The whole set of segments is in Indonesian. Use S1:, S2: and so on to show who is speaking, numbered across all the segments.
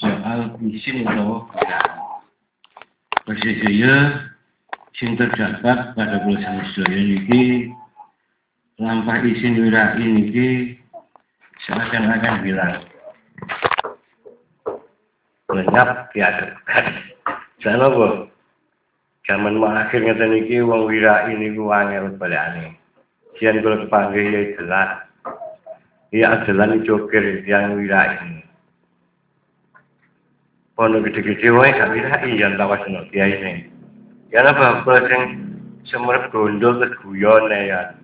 S1: soal isim atau Persisaya sing terdapat pada tulisan sedaya niki lampah isin wirai niki seakan-akan bilang lenyap diadepkan. Sana apa? Zaman akhir ngeten iki wong wirai niku angel balane. Sian kula kepanggih ya jelas. Ya adalah jokir yang wirai ini. Pondok gede-gede wae gak wirai yang tawas no kiai ini. Ya apa sing semerep gondol ke guyon ya.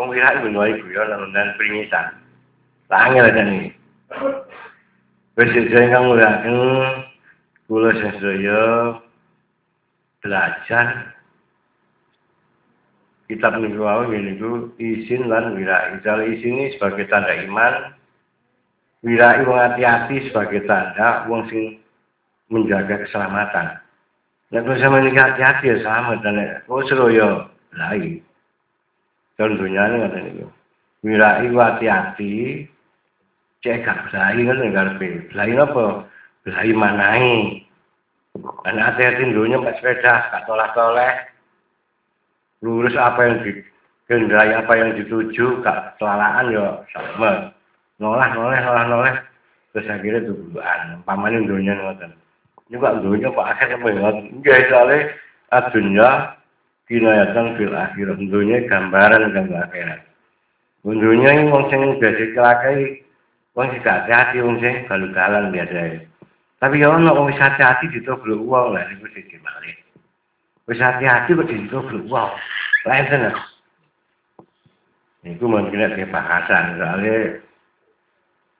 S1: Wong wirai menawa guyon dan pringisan. Angel kan iki. Wis ingkang ngulaken kula sedaya belajar kitab niku wau niku izin lan wirai. Misal izin ini sebagai tanda iman, wirai wong hati-hati sebagai tanda wong sing menjaga keselamatan. Nek nah, sama ini hati-hati ya selamat oh seru ya lagi. Contohnya nih kata niku. Wirai hati-hati, cek gak belai kan nek karepe. Belai apa? Belai manai. Anak hati-hati dunia mbak sepeda, gak tolak-toleh. Lurus apa yang di kendrai apa yang dituju, gak kelalaan ya sama. Nolah, noleh, nolah, noleh. Terus akhirnya tubuhan. Pamanin dunia ngoten. Ini kok dunia pak akhir apa ya? Enggak, soalnya adunya kinayatan fil akhirat. Dunia gambaran gambar akhirat. Dunia ini wong sing biasa kelakai Wong sing gak hati wong sing galu-galan biasa. Tapi ya ono wong hati-hati ditoblok uang lah niku sing dimale. Wis hati-hati kok ditoblok uang. Lain tenan. Niku mungkin kena bahasan soalnya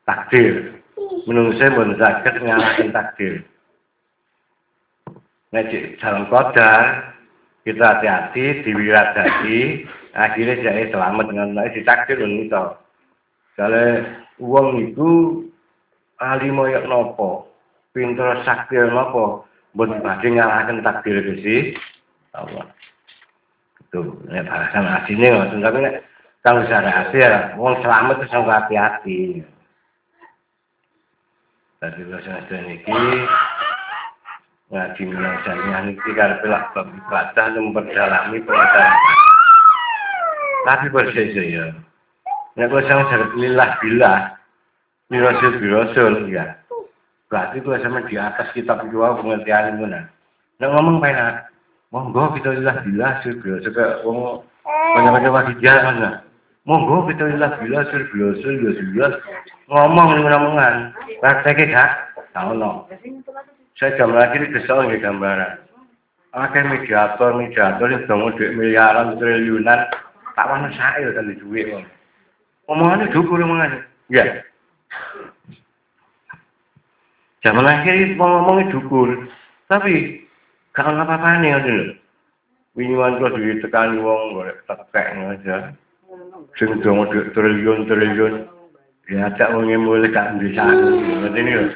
S1: takdir. Menunggu saya pun sakit ngalahin takdir. Nek dalam kodar, kita hati-hati, diwiradati, akhirnya jadi selamat dengan baik, ditakdir itu. Soalnya wong iku ahli moyok nopo, pinter sakti nopo, buat badhe ngalahaken takdir Gusti Allah. Itu nek bahasan asine ngoten tapi nek kang asli ya wong selamat itu sampe hati-hati. Tadi bahasa niki ngaji menajanya niki karepe lak bab ibadah memperdalami pengetahuan. Tapi bersih ya. Nek kowe sama jarak lillah billah, birasul birasul ya. Berarti kowe sama di atas kitab itu pengertian itu nah. Nek ngomong penak, monggo kita lillah billah sur birasul ke wong banyak-banyak wajib jalan nah. Monggo kita lillah billah sur birasul ya jelas ngomong ning ngomongan. Prakteknya gak? Tahu no. Saya jam lagi kesel nggih gambaran. Akeh mediator, mediator yang bangun duit miliaran, triliunan, tak mana saya kan duit wong. Omongannya dukur omongannya. Ya. Zaman akhir ngomongnya dukur. Tapi kalau apa-apa nih ada loh. Winyuan kok ditekani wong golek tekek aja. Sing dong triliun-triliun. Ya tak wong mulai gak bisa. Ini loh.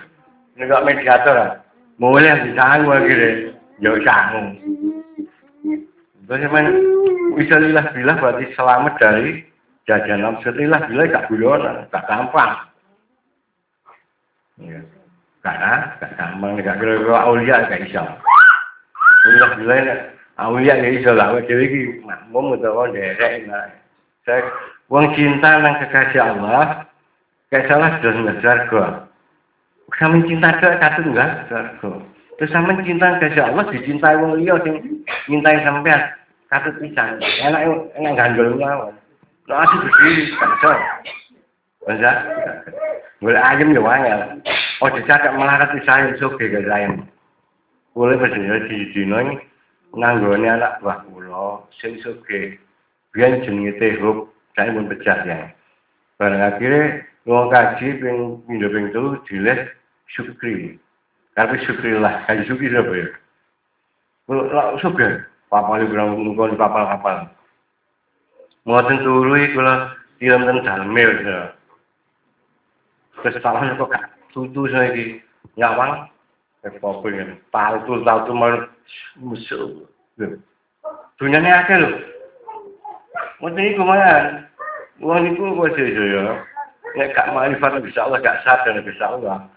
S1: Ini kok mediator ah. Mulai bisa akhirnya. Ya sangu. Bagaimana? Bisa lilah bilah berarti selamat dari jajan setilah bila gak guyonan, gak gampang. Ya. Karena gak gampang, gak kira-kira aulia gak iso. Bila bila aulia gak iso lah, jadi ini makmum atau derek. Saya uang cinta nang kekasih Allah, kayak salah sudah ngejar gua. Sampeyan cinta ke katunggal enggak terus sampeyan cinta ke Allah dicintai wong liya sing nyintai sampean. Katut pisan. Enak enak ganjol mawon lo ati dicuri kanca wis ya gol ayem yo wae ojo cakak melarat pisan iso ge ge ayem boleh berjaya di dino ini anak buah kula sing soge biar jenis teh hub saya pun pecah ya. Barang akhirnya ngomong kaji, ping pindah ping itu, dileh syukri. Tapi syukri lah, kaji syukri siapa ya? Lo suge, papal di berang di papal-papal. Mboten turu iki kula film ten dalmil ya. Salah kok gak tutu saiki. Nyawang apa ini? Paltu paltu mau musuh. Dunyane akeh lho. Mboten iku mangan. Wong niku kok iso ya. Nek gak marifat bisa Allah gak sadar bisa Allah.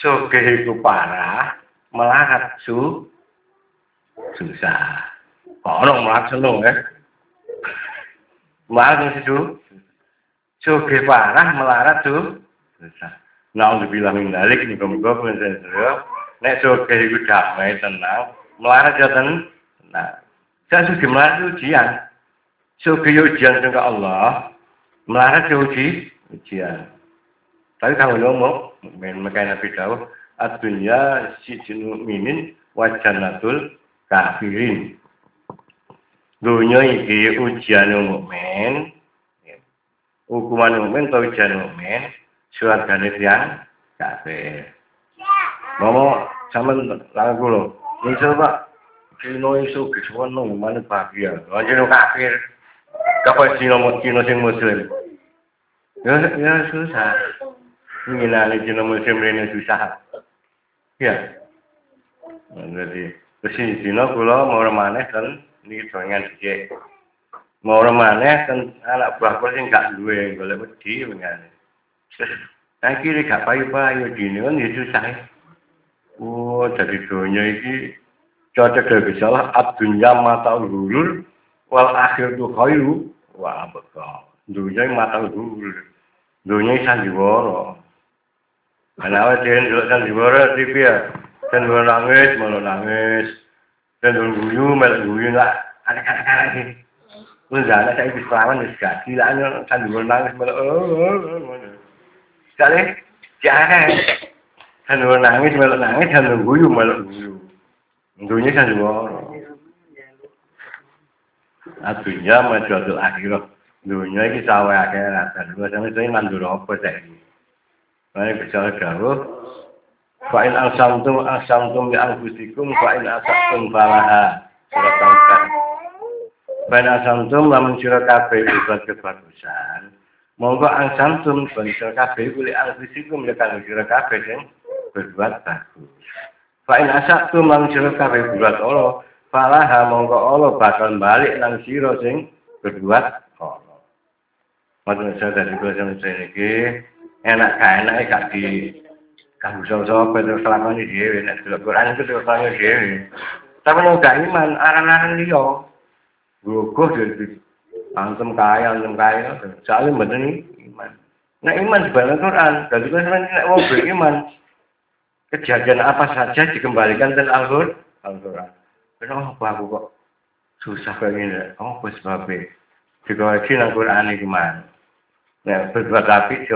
S1: sugih iku parah, melarat su susah. Ono melarat seneng ya? Melarat su sugih parah, melarat su susah. Nah, untuk bilang mindalik nih, kamu gue pun saya Nek sugih iku damai tenang, melarat ya tenang. Saya sugih melarat itu ujian. Sugih ujian dengan Allah, melarat ya uji, ujian. Tapi kalau ngomong, makanya Nabi Dawud, Adunya si minin wajanatul kafirin. Dunia iki ujian mukmin, hukuman mukmin atau ujian mukmin, surgane yang kafir. Mama sama lagu lo, ini Cino isu kesuwan nong mana bahagia, Cino kafir, kapan Cino Cino sing muslim, ya ya susah. Nginali Cina muslim ini susah. Ya. Jadi, besi Cina kula mau maneh kan ini dongan dikit. Mau maneh kan anak buah kula sing gak duwe golek wedi mengane. Nah kiri gak payu-payu dini kan ya susah. Oh, jadi dunia ini cocok dari salah adunya mata ulur wal akhir tu khairu wah betul dunia mata ulur dunia sandiwara Ana awake dhewe ndelok kan diwara TV ya. Kan nangis, malah nangis. Dan guyu, malah guyu enggak ada-ada iki. Wis ana saya wis lawan wis gak gila kan nangis malah oh, oh, oh. Sekali jangan. Kan nangis malah nangis kan guyu malah guyu. Dunia kan diwara. Adunya majuatul akhirat. Dunia iki sawe akhirat. Dan gue sampe mandur apa saiki. Baik bicara dawuh Fa'in asamtum asamtum li anfusikum fa'in asabtum falaha surat Al-Kahf. Fa'in asamtum lamun sira kabeh berbuat kebagusan. Monggo asamtum ben sira kabeh li anfusikum li kang sira kabeh sing berbuat bagus. Fa'in asabtum lamun sira kabeh berbuat ala falaha monggo Allah bakal balik nang sira sing berbuat. Matur saya dari kula sing enak gak enak gak di kamu sapa terus lakoni dhewe nek delok Quran itu terus lakoni dhewe. Tapi nek gak iman aran-aran liya. Guguh jadi antem kaya antem kaya. Soalnya nih iman. Nek iman dibalik Quran dan juga nek wong beriman kejadian apa saja dikembalikan dan Al-Quran Al-Quran. Kenapa aku kok susah kayak gini? Oh babe dikoreksi nang Quran ini gimana nah berbuat api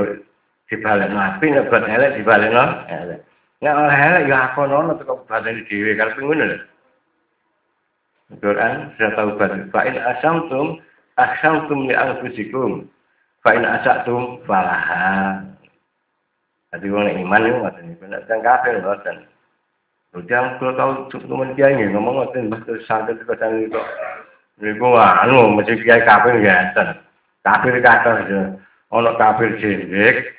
S1: dibalik nabi nek buat elek dibalik no elek nek ora elek ya aku nono teko badane dhewe karep ngono lho Quran sudah tahu banget. Fa in asamtum asamtum li anfusikum. Fa in asatum falaha. Jadi orang iman itu ngoten niku nek teng kafir ngoten. Udah kalau tahu cukup kiai ngomong ngoten bahasa santet kok sang itu. Niku anu mesti kiai kafir ngeten. Kafir kata ana kafir jendik,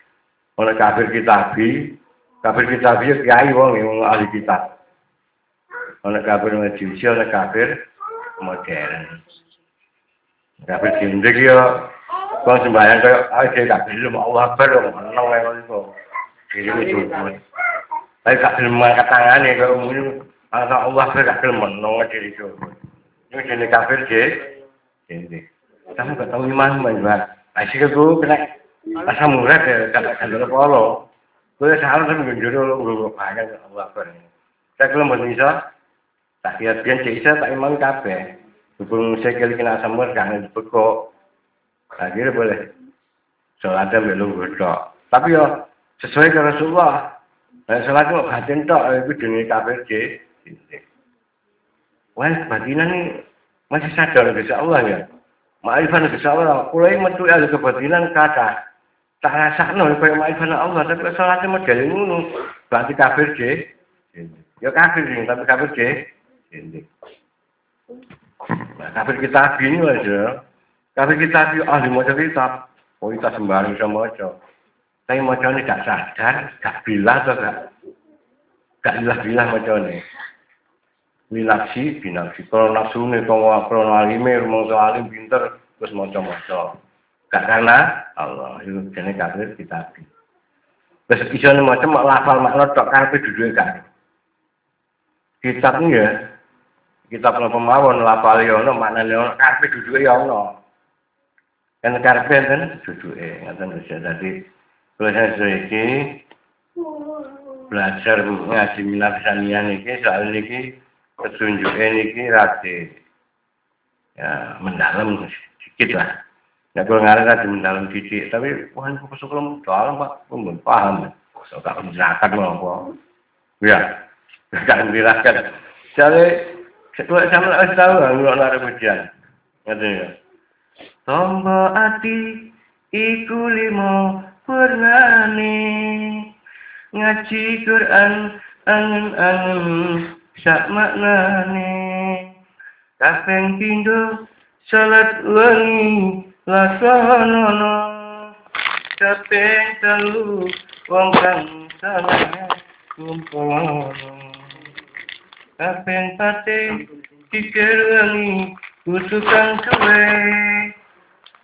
S1: ana kafir kitabi kafir kitabi kiai wong ahli kitab. Ana kafir majusi ana kafir modern. Kafir jendik ya kok sembahyang kaya ayo kafir lu mau apa lu menang lek iso. Kiri itu ayo kafir mangkat tangane kok mungkin ana Allah kok kafir menang kiri itu ini jenis kafir jendik. kamu gak tahu iman, Mbak Asyik aku kena Asam murah ya, kata kandel polo. Gue salah menjuru gue banyak Allah Akbar. Saya kalau mau bisa, tak lihat biar cek tak imam kafe. Hubung saya kali kena asam murah kangen bekok. Akhirnya boleh. Sholatnya belum godok. Tapi ya sesuai ke Rasulullah. Nah, sholatnya mau batin tok, itu jenis kafir C. Wah, batinan ini masih sadar bisa Allah ya. Ma'rifan bisa Allah. Kulai metu ada kebatinan kata tak rasakno kaya ma'rifat Allah. Tapi salate model ngono? Berarti kafir je ya kafir sih tapi kafir je nah, kafir kita ini aja kafir kita ahli maca kitab. Oh kita sembarang bisa maca. Tapi maca ini gak sadar gak bilah atau gak gak bilah-bilah maca ini Minaksi, binaksi. Kalau nafsu nih, kalau kalau alime, rumah alim pinter, terus maca-maca. Karena Allah itu jenis kafir kita. Wis iso macam mak lafal makna tok karepe duduke kan. Kitab ya. Kitab napa mawon lafal ya ono maknane ono karepe duduke ya ono. Kan karepe kan duduke ngoten wis dadi proses iki belajar ngaji minat sanian iki soal niki petunjuke niki rati ya mendalam sedikit lah Ya kalau ngarang kan dalam titik, tapi wah ini kok sekolah dalam pak, belum paham. So tak menjelaskan mau Ya, tak menjelaskan. Jadi, setelah sama nak tahu nggak ada ujian. Ngerti ya? Tombo ati iku limo purnane ngaji Quran angen-angen sak maknane kaping pindho salat wengi laksana kaping telu wong kang salah kumpul kaping pate pikir wangi kudu kang suwe.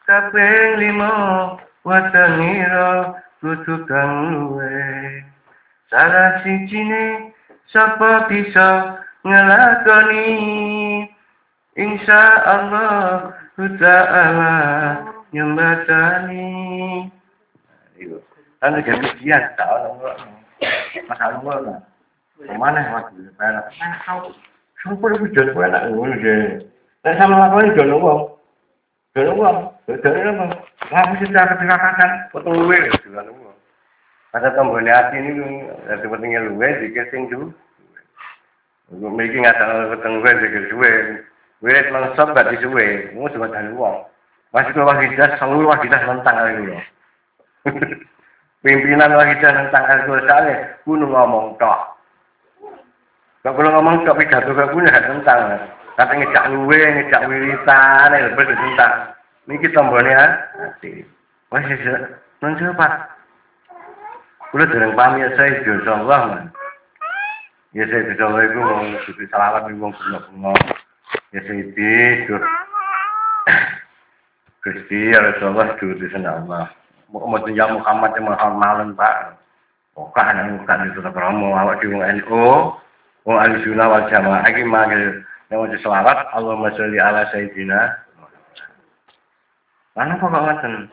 S1: Kaping lima watanira kudu kang luwe. Salah sijine sapa bisa ngelakoni insya Allah ta'ala nyembatani kan jadi ujian tahu masalah gue lah ke mana itu perak tahu sumpah itu jadi perak ngono deh dan sama lakukan jono uang jono uang jono apa nggak mesti cara dikatakan potong luwe jono uang ada tombolnya hati ini dari pentingnya luwe dikit sing dulu Mungkin nggak tahu ketemu gue dikit luwe Wirid langsung disuwe, mau cuma tahan uang. Masih kalau wahidah, seluruh wahidah tentang hal itu. Pimpinan wahidah tentang hal itu soalnya, gunung ngomong tok. Gak perlu ngomong tok, pidato gak punya tentang. Kata ngejak luwe, ngejak wiritan, ya lebih tentang. Ini kita tombolnya. Wah, non siapa? kula dereng pamit sae insyaallah. Allah lan ya sae dosa iku wong suci salawat ning wong kula ya sae iki Gusti ya Allah dur di Allah. Muhammad ya Muhammad yang mahal malam pak. Pokah nang ngukat di sana kromo awak di wong NU wong Ali wal Jamaah. Lagi manggil yang mau selawat Allahumma sholli ala Sayyidina. Mana kok ngasih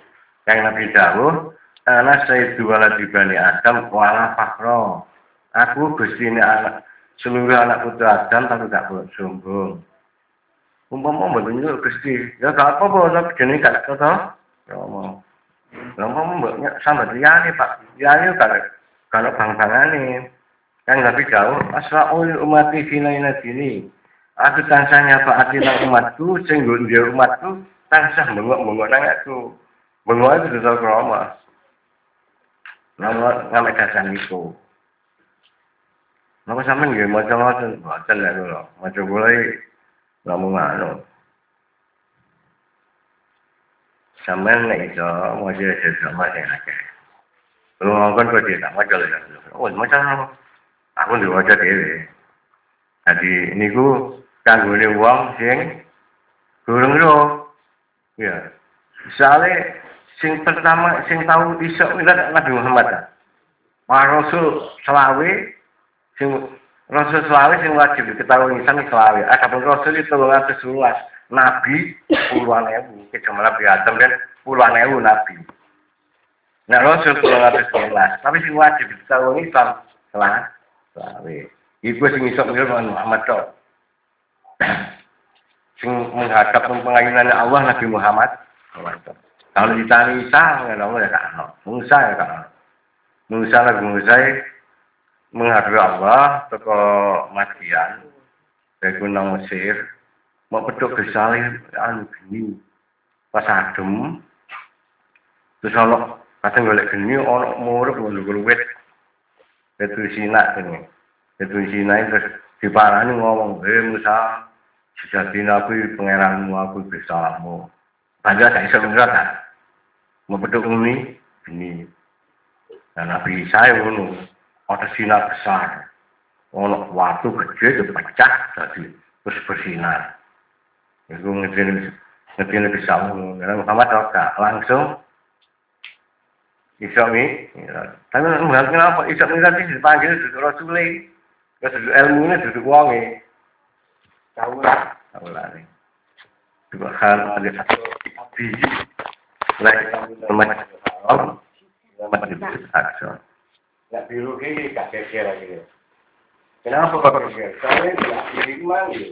S1: yang Nabi Dawud ana sayyidu waladi bani Adam wala fakhro. Aku Gusti ini anak seluruh anak putra Adam tapi tak boleh sombong. umpama mboten yo Gusti. Ya gak apa-apa nek jenenge gak kata ya umpama mboknya sambat liyane Pak. Liyane gak kalau bang-bangane. Kan Nabi jauh asraul umati finaina dini aku tansah nyafaati nang umatku sing dia umatku tansah bengok-bengok nang aku. Bengok itu desa krama Nama ngamek kasan itu. Maka sampean nggih maca ngoten, mboten lek kula. Maca kula ngomong anu sampean nek iso maca sesama sing akeh. Lu ngomong kok dia tak maca lho. Oh maca aku ndi maca dhewe. Jadi niku kanggone wong sing durung ro. Ya misale sing pertama sing tahu iso milat Nabi Muhammad Pak Rasul selawe sing Rasul selawe sing wajib diketahui insan selawe. Ada pun Rasul itu ratus luas. Nabi puluhan ewu. Kita Nabi Adam dan puluhan ewu Nabi. Nah Rasul ratus luas. Tapi sing wajib diketahui Islam selawe. Ibu sing isok dengan Muhammad kok. sing menghadap pengayunan Allah Nabi Muhammad. Kalau ditanya Isa, nggak tahu ya kak. Musa ya kak. Musa Nabi Musa menghadap Allah toko Madian dari Gunung Mesir mau pedok gesalih anu geni pas adem terus ono kadang golek geni ono murup ngono wit itu sinak ini itu sinak terus diparani ngomong eh Musa sejati aku pangeranmu aku tak bisa mengerat mau pedok ini. Geni dan Nabi Isa ngono ada sinar besar. Ono waktu itu pecah tadi terus bersinar. Itu ngerti ngerti bisa karena Muhammad Roka langsung iso mi tapi enggak kenapa iso mi tadi dipanggil duduk rasule wis duduk ilmune duduk wonge. Tahu lah tahu lah nih. Juga hal ada api lagi macam haram macam aksa nggak biru ini gak kira gitu kenapa kok kira soalnya tidak pilih manggil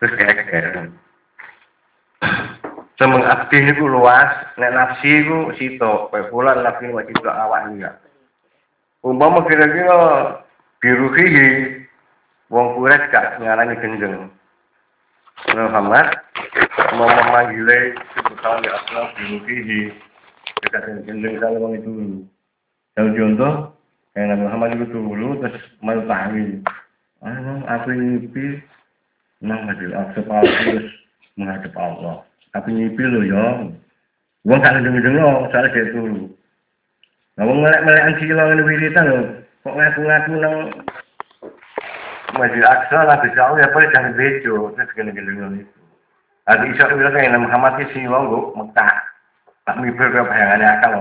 S1: terus kayak Semeng abdi niku luas, nek nafsi iku sito, kowe pula nafsi wajib do awak ya. Umpama kira-kira biruhihi wong kuret gak ngarani gendeng. Muhammad mau memanggil sebutkan ya asal biruhihi dekat gendeng kalau wong itu. Kalau contoh, kayak Nabi Muhammad itu dulu terus mau tahu. Ah, aku ini nang hadil aksa terus menghadap Allah. Tapi nyipil lho ya. Wong gak ndeng-ndeng yo, soalnya dia turu. Nah, wong melek-melekan sila ngene wiritan lho. Kok ngaku-ngaku nang Masjid Aqsa lah bisa ya boleh jangan bejo terus gini-gini itu. Ada iso bilang kayak Muhammad si wong Mekah. Tak mimpi ke bayangannya akal.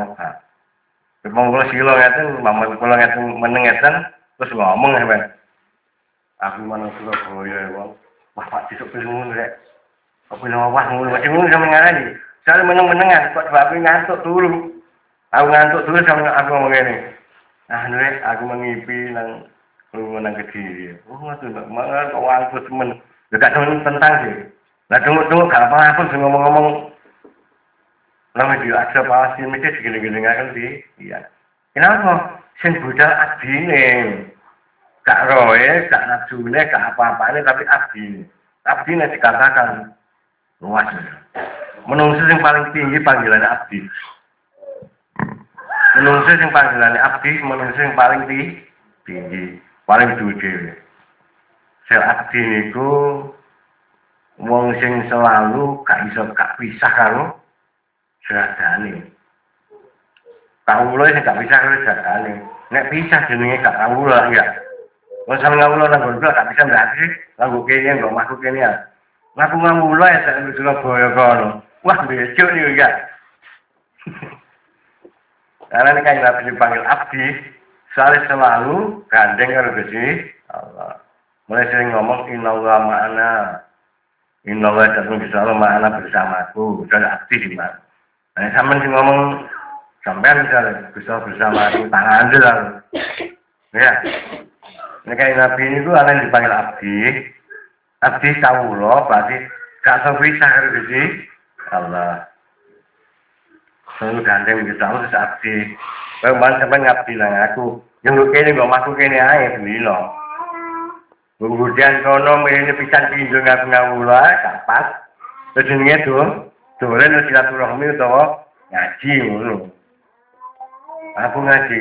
S1: Wong kula sila ngeten, mamang kula ngeten meneng ngeten terus ngomong ya, Ben. Aku mana Surabaya wong. Wah, Pak Cisuk ngono rek. Apa nama wah ngono macam sama ngarani. Saya meneng-menengan kok babi ngantuk dulu. Aku ngantuk dulu sama aku ngomong ini. Nah, nek aku mengipi nang lu nang kecil. Oh, ngono ndak mangan kok aku temen. Dekat temen tentang sih. Lah tunggu-tunggu gak apa-apa sih ngomong-ngomong. Nama di aksa pasti mesti segini-gini ngakan sih. Iya. Kenapa? Sing budal adine. Gak roe, gak nafsune, gak apa-apane tapi abdi. Abdi dikatakan luas menungso yang paling tinggi panggilan abdi menungso yang panggilan abdi menungso yang paling tinggi paling duwe sel abdi niku wong sing selalu gak iso gak pisah karo seradane kawula sing gak pisah karo seradane nek pisah jenenge gak kawula ya Wong sampe kawula nang gak bisa berarti lagu kene kok makhluk kene ya Ngaku ngamulo ya nang Surabaya kono. Wah, becuk nih ya. Karena ini kan Nabi dipanggil abdi, soalnya selalu gandeng karo Gusti Allah. Mulai sering ngomong inna wa ma'ana. Inna wa bisa Allah ma'ana bersamaku. Dan abdi di mana. Nah, sama sih ngomong sampai misalnya bisa bersama aku tangan aja lah. Ya. Kayak Nabi ini tuh yang dipanggil abdi, abdi kawula berarti gak iso bisa karo Gusti Allah. Selalu gandeng Allah terus abdi. Mbak sampean ngabdi nang aku. Yang kene kok masuk kene ae bendino. Kemudian kono mrene pisan pinjul ngawula gak pas. Terus jenenge tuh, dolen silaturahmi utawa ngaji ngono. Aku ngaji,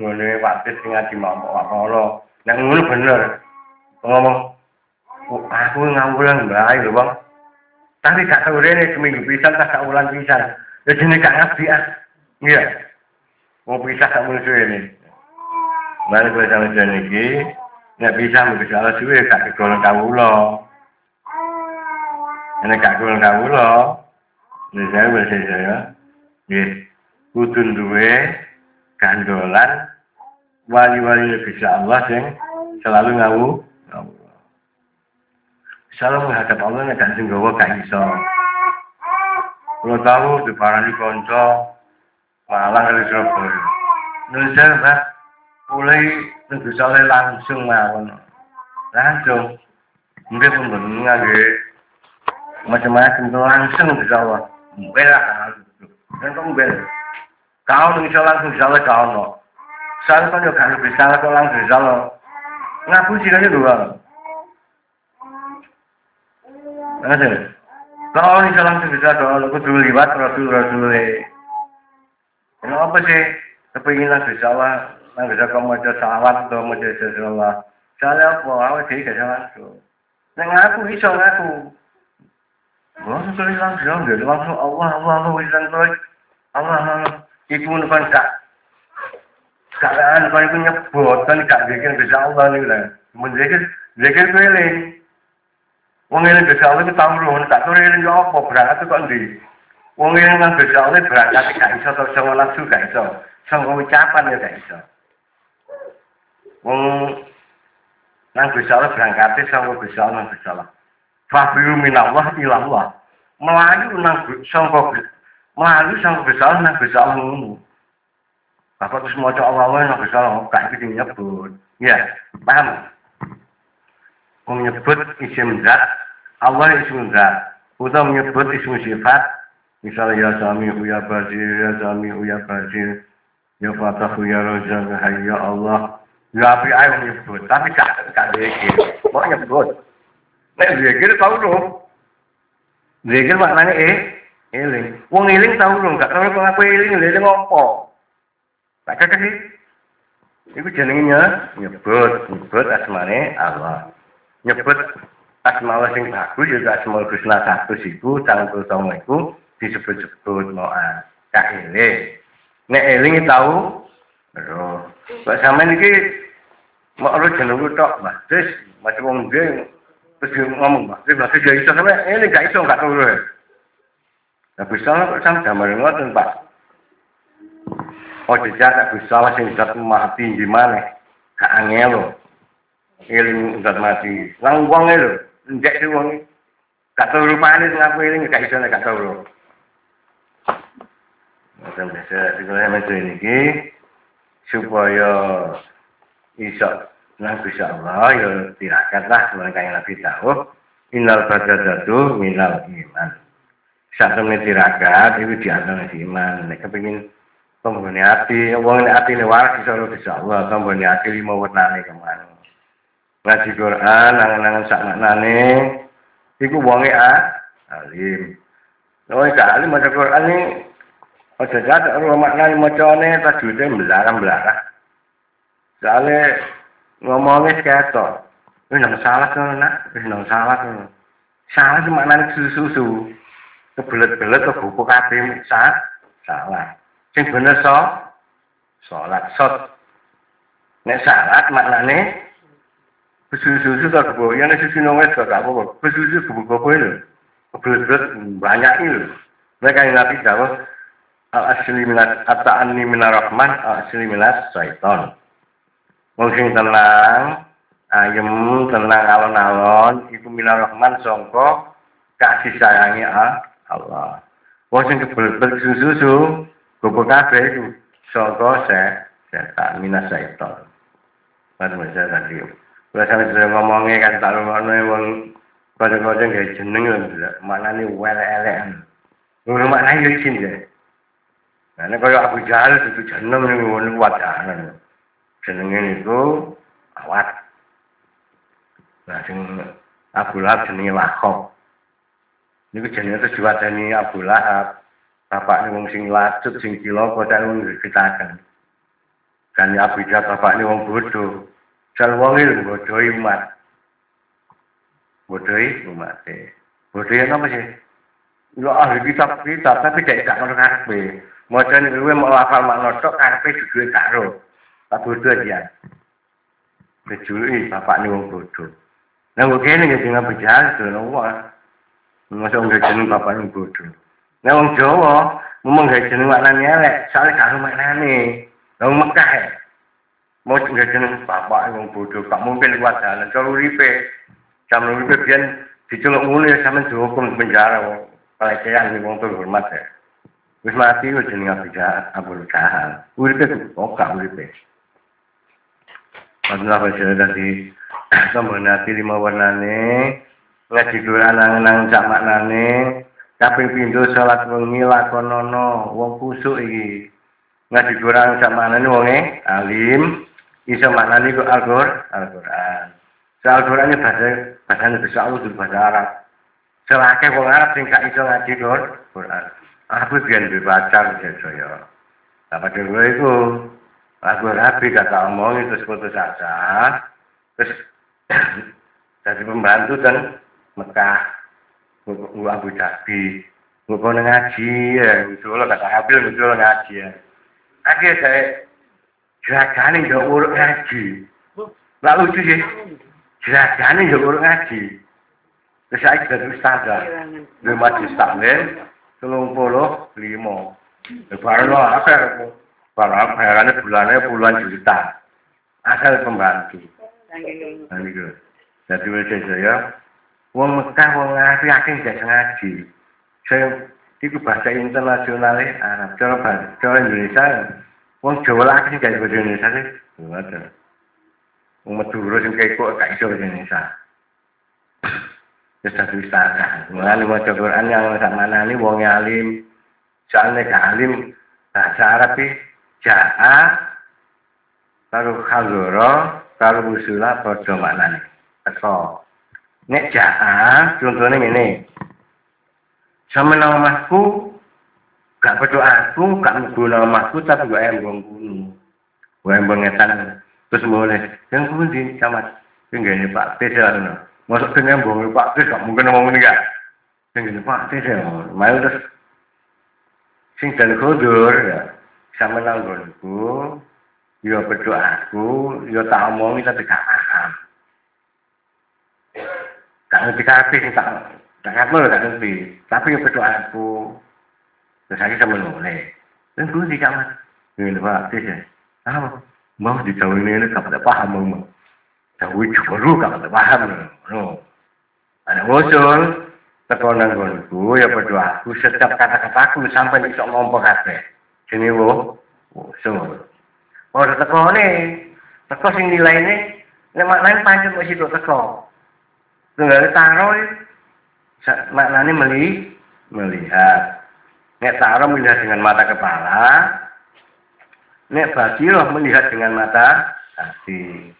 S1: ngono waktu ngaji mau wakono. Yang ngono bener. Ngomong Oh, aku ngawulan bae lho, Bang. Tapi gak rene seminggu pisan tak ulang pisan. Ya jenenge gak ngerti ah. Iya. Mau pisah tak suwe Mari kowe sampe jane iki nek bisa mung salah suwe gak kegolong kawula. Nek gak kegolong kawula, nek saya wis saya. Nggih. Kudu duwe gandolan wali-wali bisa Allah sing selalu ngawu. Salam menghadap Allah nek gak sing gak iso. Kulo tahu diparani malah dari Surabaya. Nusa Mbak, mulai nunggu soleh langsung mawon. Langsung. Mungkin pun benar nggih. Macam-macam tuh langsung bisa Allah. Mbel lah. Dan kok mbel. Kau nih bisa langsung bisa Allah kau no. Soalnya kan juga bisa kau langsung bisa Allah. Ngaku sih kan dua. Ngoten. Kalau iso langsung bisa kalau kudu liwat rasul-rasul Kenapa sih kepingin langsung Allah, nang bisa kamu maca salawat atau maca salawat. Soalnya apa? Awak dhewe gak langsung. Nang aku iso ngaku. Langsung kali langsung, dia langsung Allah, Allah, Allah, wisan terus. Allah, Allah. Iku nukan gak. Sekarang kan iku nyebut, kan gak bikin bisa Allah nih lah. Menzikir, zikir keliling. Wong ngene desa Allah ku tamruh, tak ngene yo apa berangkat kok ndi? Wong yang nang Gusti Allah berangkat gak iso to sing langsung gak iso. Sanggo ucapan ya gak iso. Wong nang Gusti Allah berangkat sanggo Gusti Allah nang Gusti Allah. Fabiru minallah ilallah. Melayu nang sanggo melayu sanggo Gusti Allah nang Gusti Allah ngono. Bapak terus mau Allah nang Gusti Allah gak iki nyebut. Ya, paham? Menyebut isim zat, Allah isim zat. Atau menyebut isim sifat, misalnya ya sami ya basir, ya sami ya basir, ya fatah ya rozak, ya Allah. Ya api ayo menyebut, tapi gak gak zikir. Mau nyebut. Nek zikir tau dong. Zikir maknanya eh, eling. Wong eling tau dong, gak tau apa eling, eling ngopo. Tak kakek sih. Iku jenengnya nyebut, nyebut asmane Allah nyebut asma sing bagus juga asma husna satu iku cangkul songo iku disebut-sebut moa kaile nek eling tahu Aduh, Mbak sampean iki mau ora jeneng tok, Mbak. Terus macam wong dia terus ngomong, Mbak. Terus Mbak dia iso sampe ini gak iso gak tau lho. Lah bisa kok sampe gambar ngoten, Pak. Oh, jejak tak bisa sing zat mati gimana? Gak angel lho eling zat mati. Lang wong lho, njek wong gak tau rupane sing aku eling gak iso gak tau Macam biasa, sekolah macam ini supaya iso nang bisa Allah ya tirakat lah mereka yang lebih tahu. Innal badadatu minal iman. Saat temen tirakat itu di antara iman. Nek kepingin pembunuh hati. Wong nek hati ini waras bisa Allah pembunuh hati lima warnane ke mana ngaji Quran nangan-nangan sak maknane. Iku wonge ah alim. Wong alim maca Quran ini Pada saat rumahkan mocone tajude melarang melarang. Sale ngomongnya keto. Ini nang salah tuh nak, ini nang salah tuh. Salah cuma nang susu susu. Kebelet belet ke buku kafe saat salah. Sing bener so, salat sot. Nek salat maknane susu susu tak kebo. Yang susu nongres tak apa apa. Susu susu kebo kebo itu. Kebelet belet banyak itu. Mereka yang nanti jawab al asli minat ata'ani minar rahman, al asli minat syaiton. Mungkin tenang, ayem tenang alon-alon, itu minar rahman songko kasih sayangnya Allah. Wong sing kebelet susu, kebo kabeh itu songko saya, setan minas syaiton. Pada masa tadi. Sampe saya ngomongnya kan tak ngono wong kode-kode gak jeneng lho, maknane wel elek. Maknane yo isin ya. Nah, kaya Abu Jahal itu jeneng ngono wadanan. Jenenge niku awat. Nah, sing Abu Lahab jenenge Lahab. Niku jenenge terus diwadani Abu Lahab. Bapaknya wong sing lacut, sing kilo, kota wong dikitakan. Kan Abu Jahal bapaknya wong bodoh. Jal wonge bodoi umat. Bodoi umat. Bodoi apa sih? Lo ahli kitab kitab tapi gak ngono Maca ning kuwi mau hafal makna tok karepe duwe karo. Tak bodho ya. Bejuli bapak ning wong bodho. Nah kok kene ya sing apa jar dono wae. Masa wong gejen bapak ning bodho. Nah wong Jawa ngomong gejen maknane elek, soal karo maknane. Wong Mekah ya. Mau tinggal jeneng bapak wong bodho, gak mungkin kuat dalan Kalau ripe, jam ripe biar dicelok mulu ya dihukum penjara. wong. kayak yang dihukum terhormat ya. Wis mati wis jeneng abu jahat abu jahat uripe kok uripe Padahal tadi sama nanti lima warnane ngaji Quran nang cak maknane kaping pindho salat wengi lakonono wong kusuk iki ngaji Quran cak maknane wonge alim iso maknani kok Al-Qur'an. Al-Qur'an. So, Al-Qur'an ini bahasa bahasa Allah di bahasa Arab. Selake wong Arab sing gak iso ngaji Quran. Aku biyen dibaca saya. Apa dhewe iku aku rapi kata omong itu putus asa. Terus jadi pembantu dan Mekah. Gua Abu Dhabi. Gua ngaji ya, misalnya kata Habil misalnya ngaji ya. Akhirnya saya Jeragane ya urut ngaji. Lah lucu sih. Jeragane ya urut ngaji. Terus saya jadi ustazah. Di majlis taklim, telung puluh lima. Baru lo akhir, baru bayarannya bulannya puluhan juta. Asal pembantu. Nah, gitu. Jadi wajah saya, wong Mekah, wong ngaji, akhirnya jadi ngaji. Saya, itu bahasa internasional Arab. Cara, cara Indonesia, wong Jawa lagi jadi bahasa Indonesia sih. Ada. Wong Madura kekok gak iso bahasa Indonesia. Wis dadi istana. Mulane maca Quran yang sak manani wong alim. Soalnya gak alim bahasa Arab iki jaa karo khazara karo musula padha maknane. Teko. Nek jaa contohnya ngene. Sama nang omahku gak padha aku, gak mlebu nang omahku tapi gak embong kuno. Gak embong ngetan. Terus mulai, yang pundi camat. Tinggal Pak Desa ngono. Masuk ke nyambung, Pak Tis gak mungkin ini gak. Yang gini, Pak Tis ya, mau terus. Sing dan kudur ya, sama nanggonku, ya berdoaku, ya tak omongi tapi gak paham. Gak ngerti kabeh tak tak ngerti gak ngerti. Tapi ya berdoaku. Terus saya sama noleh. Dan gue di kamar. Ini Pak Tis ya. Apa? Mau dijauhin ini gak paham mau. Dawi baru gak paham. No. Ada usul teko nang ya berdoa aku setiap kata-kataku sampai iso ngomong kabeh. Sini wo. Usul. Oh, teko ne. Teko sing nilaine nek maknane pancen kok situ teko. Tunggal taro maknane meli melihat. Nek taro melihat dengan mata kepala, nek basiroh melihat dengan mata hati.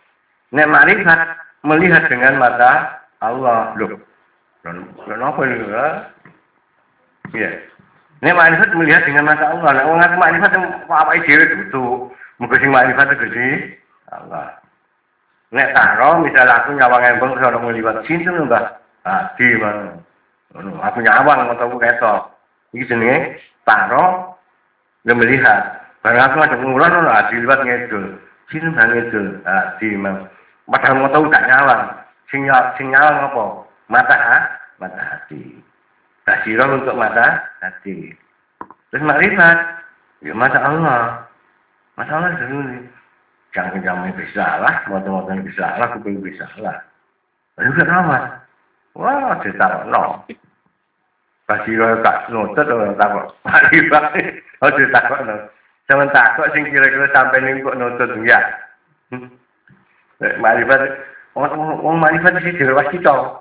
S1: Nek marifat melihat dengan mata Allah. Loh. Loh, apa ini? Iya. Nek marifat melihat dengan mata Allah. Nek wong marifat apa dhewe itu. Muga sing marifat di Allah. Nek taro misal aku nyawang embong orang melibat sinten Mbah. Hati bang. Aku nyawang aku ketok. Iki taro dia melihat. Barang aku ada pengulan ono hati liwat ngedul. Sinten bang ngedul. Hati mang. Padahal mau tahu gak nyawang. Sing nyawang apa? Mata ha? mata hati. Basirah untuk mata hati. Terus makrifat. Ya mata Allah. Mata Allah dulu Jangan jangan bisa lah, motor-motor bisa lah, kuping bisa lah. Lalu kenapa? Wah, cerita no. Basirah tak nutut orang takut. Makrifat. Oh, cerita no. Jangan takut sing kira-kira sampai nih kok ya. Hmm? Nek marifat wong marifat mesti dhewe wis kita.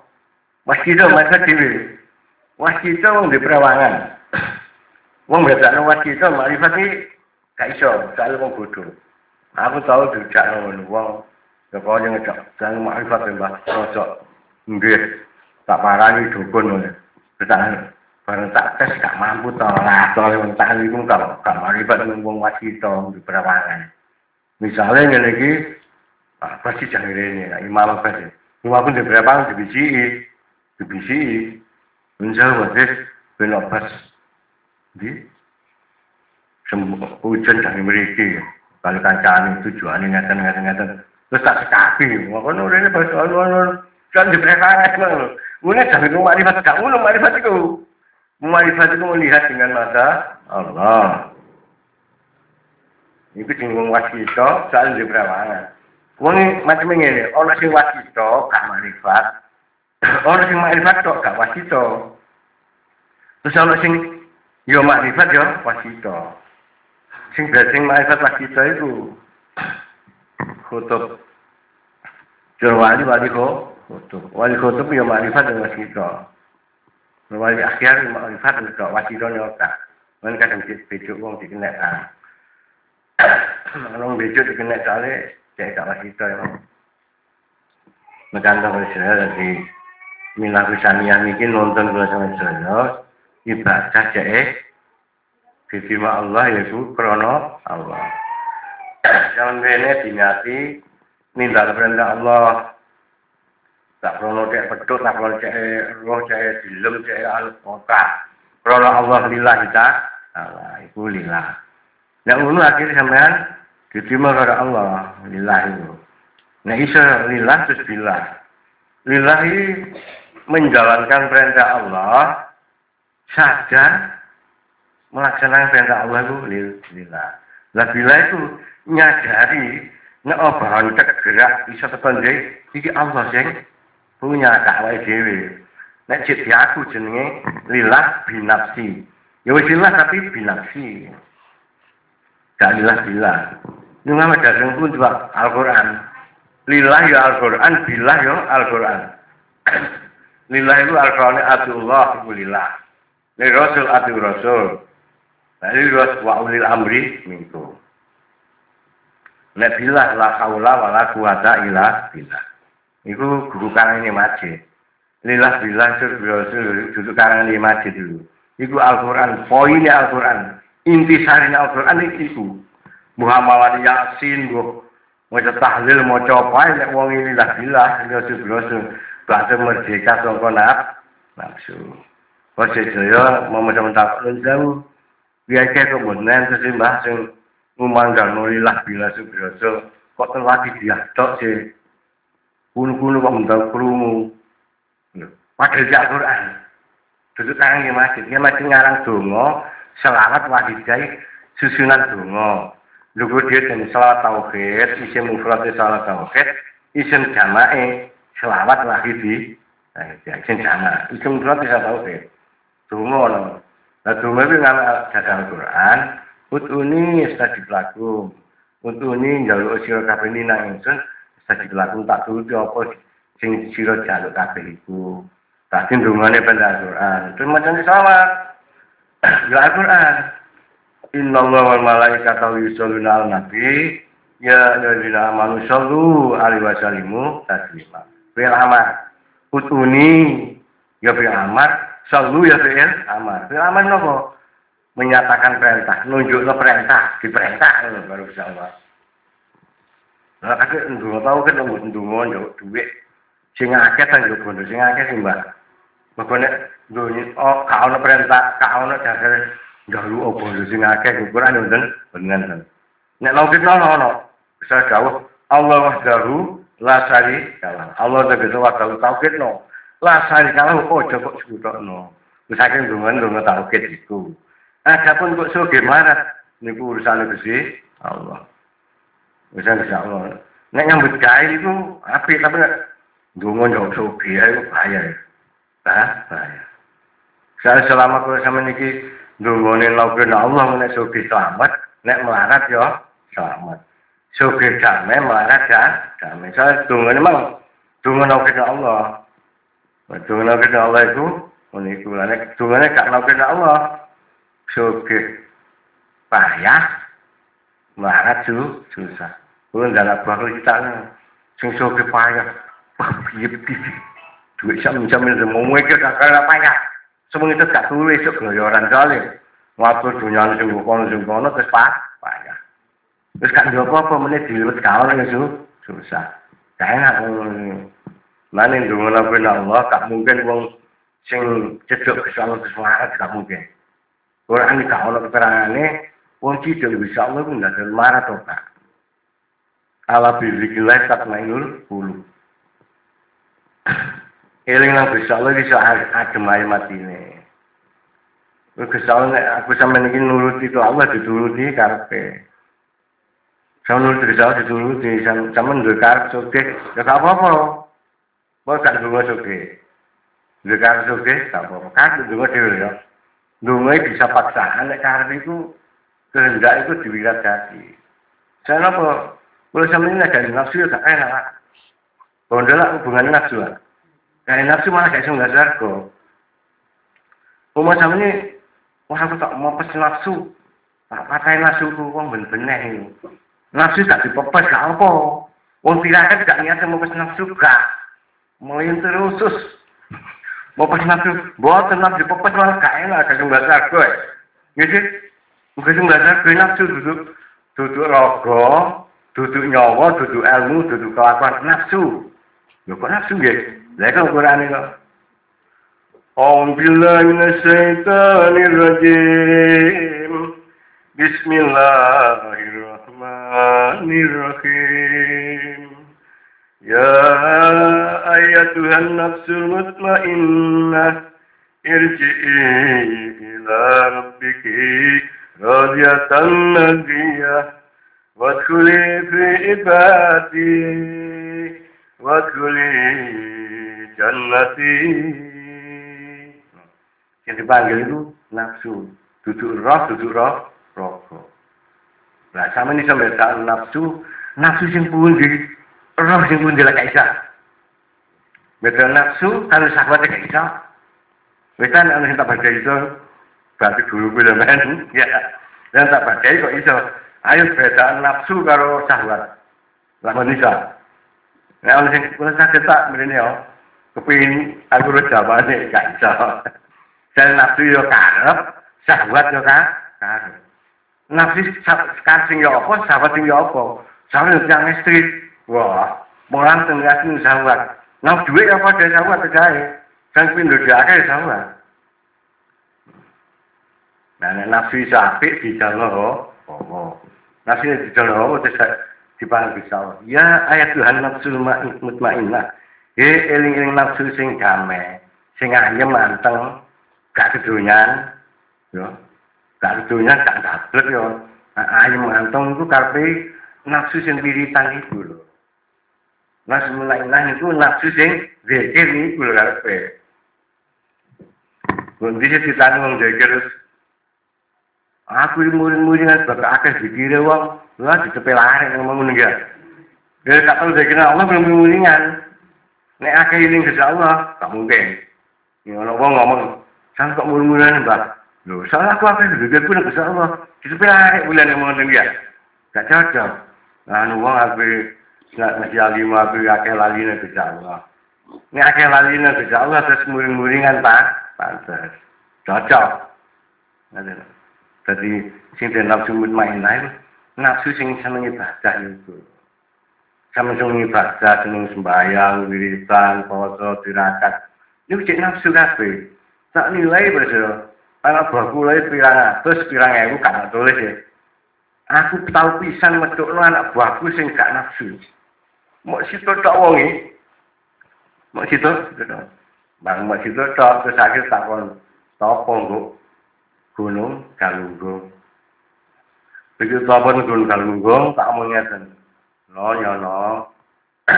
S1: Wis kita marifat dhewe. Wis kita wong di prawangan. Wong beda nang wis kita marifat iki gak iso, gak wong bodho. Aku tau dijak ngono wong ya kok yo ngejak jang marifat mbah rojo. Nggih. Tak parani dukun oleh. Betahan. Barang tak tes gak mampu to ora to wong tak iku gak marifat wong wis kita di prawangan. Misalnya ngene iki Ah, pasti jangan ini, nah, imam apa sih? Imam pun diberapa dibisi, dibisi, menjauh masih belok pas di hujan dari mereka. Kalau kancaan tujuan ngeten ngeten ngeten, terus tak sekapi, makanya udah ini pas orang kan diberapa kan? Mulai jangan rumah marifat, kamu rumah marifat itu. Marifat itu melihat dengan mata Allah. Itu singgung wasito, soal diberapa Wong macam ngene, ana sing wasita gak marifat. Ana sing marifat tok gak wasita. Terus ana sing yo marifat yo wasita. Sing sing marifat wasita itu kutub. Jawali wali ko kutub. Wali kutub yo marifat yo wasita. Wali akhir marifat tok wasita yo tak. Men kadang bejo wong dikenek ah. Nang bejo dikenek sale cek gak kita emang Mekantong Israel dari Mina Kusaniah ini nonton kula sama Israel. Ibadah cek diterima Allah yaitu krono Allah. Jangan bene dinyati nindal perintah Allah. Tak krono cek pedut tak krono cek roh cek dilem cek al-kota krono Allah lillah kita. Allah itu lillah. Yang unu akhirnya sampean diterima oleh Allah lillah itu nah isa lillah terus billah lillah menjalankan perintah Allah sadar melaksanakan perintah Allah itu lillah. Lah itu nyadari nek bahan gerak bisa tekan iki Allah sing punya kawai dhewe. Nek cip aku jenenge lillah binafsi. Ya wis lillah tapi binafsi. Gak lillah billah. Ini nama dasar pun juga Al-Quran. Lillah ya Al-Quran, billah ya Al-Quran. lillah itu Al-Quran Abdullah lillah. Li Rasul atu Rasul. Nah, ini Rasul wa ulil amri minkum. Nek billah la haula wala quwata illa billah. Iku guru karang ini masjid. Lillah billah sur Rasul duduk karang ini masjid dulu. Iku Al-Quran, poinnya Al-Quran. Inti sarinya Al-Quran itu Muhammad Yasin bu maca tahlil maca apa nek wong ini lah bilah ya sebroso bahasa merdeka sangka naf nafsu saya mau macam tak jauh biar ke kemudian sesimbah sing ngumandang nulilah bila sebroso kok terwati dia tok sih kunu-kunu kok mental krungu padahal di Al-Quran duduk karang di masjid dia masih ngarang dongo selawat wahidai susunan dongo Lugu dia dan salat tauhid, isim mufrad salat tauhid, isim jamae selawat lagi di nah, ya, isim jama, isim mufrad salat tauhid. Dungo no. Nah dungo itu ngamal jaga Al-Quran, utuni istajib lakum. Utuni jaluk sira kabeh nina ingsun, istajib lakum tak turuti apa sing sira jaluk kabeh iku. Tadi dungane pada Al-Quran. Terus macam salat. Ya Al-Quran. Inna Allah wal malaikat yusalluna al nabi ya ayyuhallazina amanu sallu alaihi wasallimu taslima. Fi'il amar. Utuni ya fi'il amar, sallu ya fi'il amar. Fi'il amar nopo? Menyatakan perintah, nunjukno perintah, diperintah baru bisa Allah. Lah kakek ndonga tau kan ndonga njuk dhuwit. Sing akeh ta njuk bondo, sing akeh sih Mbak. Mbak nek ndonga oh ka perintah, ka ono dasar Galu apa sing akeh ukuran wonten bener. Nek logik ono ono. Bisa jauh Allah wahdahu la syarika Allah tegese wahdahu tauhid no. La syarika lahu ojo kok sebutno. Wis akeh ndonga ndonga tauhid iku. Adapun kok sugih marah niku urusan Gusti Allah. Wis Allah. Nek nyambut gawe iku apik tapi nek ndonga yo sugih ae bahaya. Bahaya. Saya selama kalau sama niki Dungone laukun Allah nek sugih selamat, nek melarat ya selamat. Sugih damai melarat ya damai. Saya dungone mang dungone laukun Allah. Dungone laukun Allah itu niku nek dungone gak laukun Allah. Sugih payah melarat su susah. Kuwi dalam bakal kita sing sugih payah. Wah, piye piye. Duit itu mau mikir kakak payah. Semua itu gak tulis itu geloyoran kali. Waktu dunia sing kono sing kono terus pak, payah. Terus gak njopo apa meneh diliwet kaon itu susah. Enak. Mana ndonga nabi Allah gak mungkin wong sing cedok kesalahan kesalahan gak mungkin. Quran gak ono keterangane wong cedok bisa Allah pun ndak marah to Pak. Ala bizikillah tatmainul qulub. Eling nang bisa Allah bisa adem ae matine. Gusti Allah aku sampeyan iki nuruti itu Allah dituruti karepe. Sama nuruti Gusti Allah dituruti sampeyan duwe karep sugih, ya gak apa-apa. Kok gak dungo sugih. Duwe karep sugih gak apa-apa. Kan dungo dhewe ya. Dungo bisa paksaan nek karep iku kehendak itu diwirat hati. Saya apa? Kalau sama ini ada nafsu ya gak enak. Kalau hubungannya nafsu lah. Kayak nafsu malah kayak nggak sarko. Umar sama ini, wah aku tak mau pesen nafsu. Tak pakai nafsu ku, wong bener-bener ini. Nafsu tak dipepes gak apa. Wong tirakat gak niat mau pesen nafsu gak. Mulai terusus. Mau pesen nafsu, buat nafsu dipepes malah gak enak, kayak nggak sarko ya. Gitu, mungkin nggak sarko nafsu duduk, duduk rogo, duduk nyawa, duduk ilmu, duduk kelakuan nafsu. Lho kok nafsu لكن القرآن قال أعوذ بالله من الشيطان الرجيم. بسم الله الرحمن الرحيم. يا أيتها النفس المطمئنة ارجئي إلى ربك راضية مرضية وادخلي في عبادي. wakuli jannati yang dipanggil itu nafsu. Duduk roh duduk roh roh. Nah sama ini sampai tak nafsu. Nafsu sing pundi? Roh sing pundi lah kaisa beda nafsu kalau sahabat kaisa Wetan anu tak baca iso, berarti dulu bila main, ya. Dan tak baca kok iso. Ayo beda nafsu karo sahabat, lah manusia nah oleh sing kula saged tak mrene yo kepingin aku ora jawane gak iso. Dan nafsu yo karep sahabat yo kan karep. Nafsu sekarang sing yo apa sahabat sing yo apa? Istri. Wah mulang tengah sing sahabat nah duit apa dari sahabat terjadi kan pindah dia akeh sahabat nah nafsu iso apik dijalo oh nafsu dijalo terus dipanggil bisa ya ayat Tuhan nafsu mutmainnah. He eling-eling nafsu sing damai sing ayem manteng gak kedonyan yo. Gak kedonyan gak dablek yo. Ayem manteng itu karepe nafsu sing wiritan iku lho. Nafsu mutmainnah itu nafsu sing zikir iku lho karepe Kok bisa ditanggung zikir Aku murid-murid sebab akeh dikira wong Wah, ditepelare ngomong ngono ya. Ya tak tahu saya kira Allah belum mengulingan. Nek akeh ini ke Allah, tak mungkin. Ya ono wong ngomong, "Sang kok mulu-muluan, Mbak?" Lho, salah aku apa itu? pun ke Allah. Ditepelare bulan ngono ya. Gak cocok. Nah, wong aku nak masih alim aku akeh laline ke Allah. Nek akeh laline ke Allah terus muring-muringan tak pantes. Cocok. Ada. Jadi sing nafsu mutmainnah nafsu sing seneng ibadah itu. Sama seneng ibadah, seneng sembahyang, wiritan, poso, tirakat. Ini cek nafsu kabeh. Tak nilai bersih. Anak buahku lagi pirang atus, pirang ewu gak tulis ya. Aku tahu pisan medokno anak buahku sing gak nafsu. Mau situ tok wongi. Mau situ, Bang mau situ tok terus akhir takon topo nggo gunung kalunggung. Begitu pun gun kalunggung tak mau ngeten. No nyono.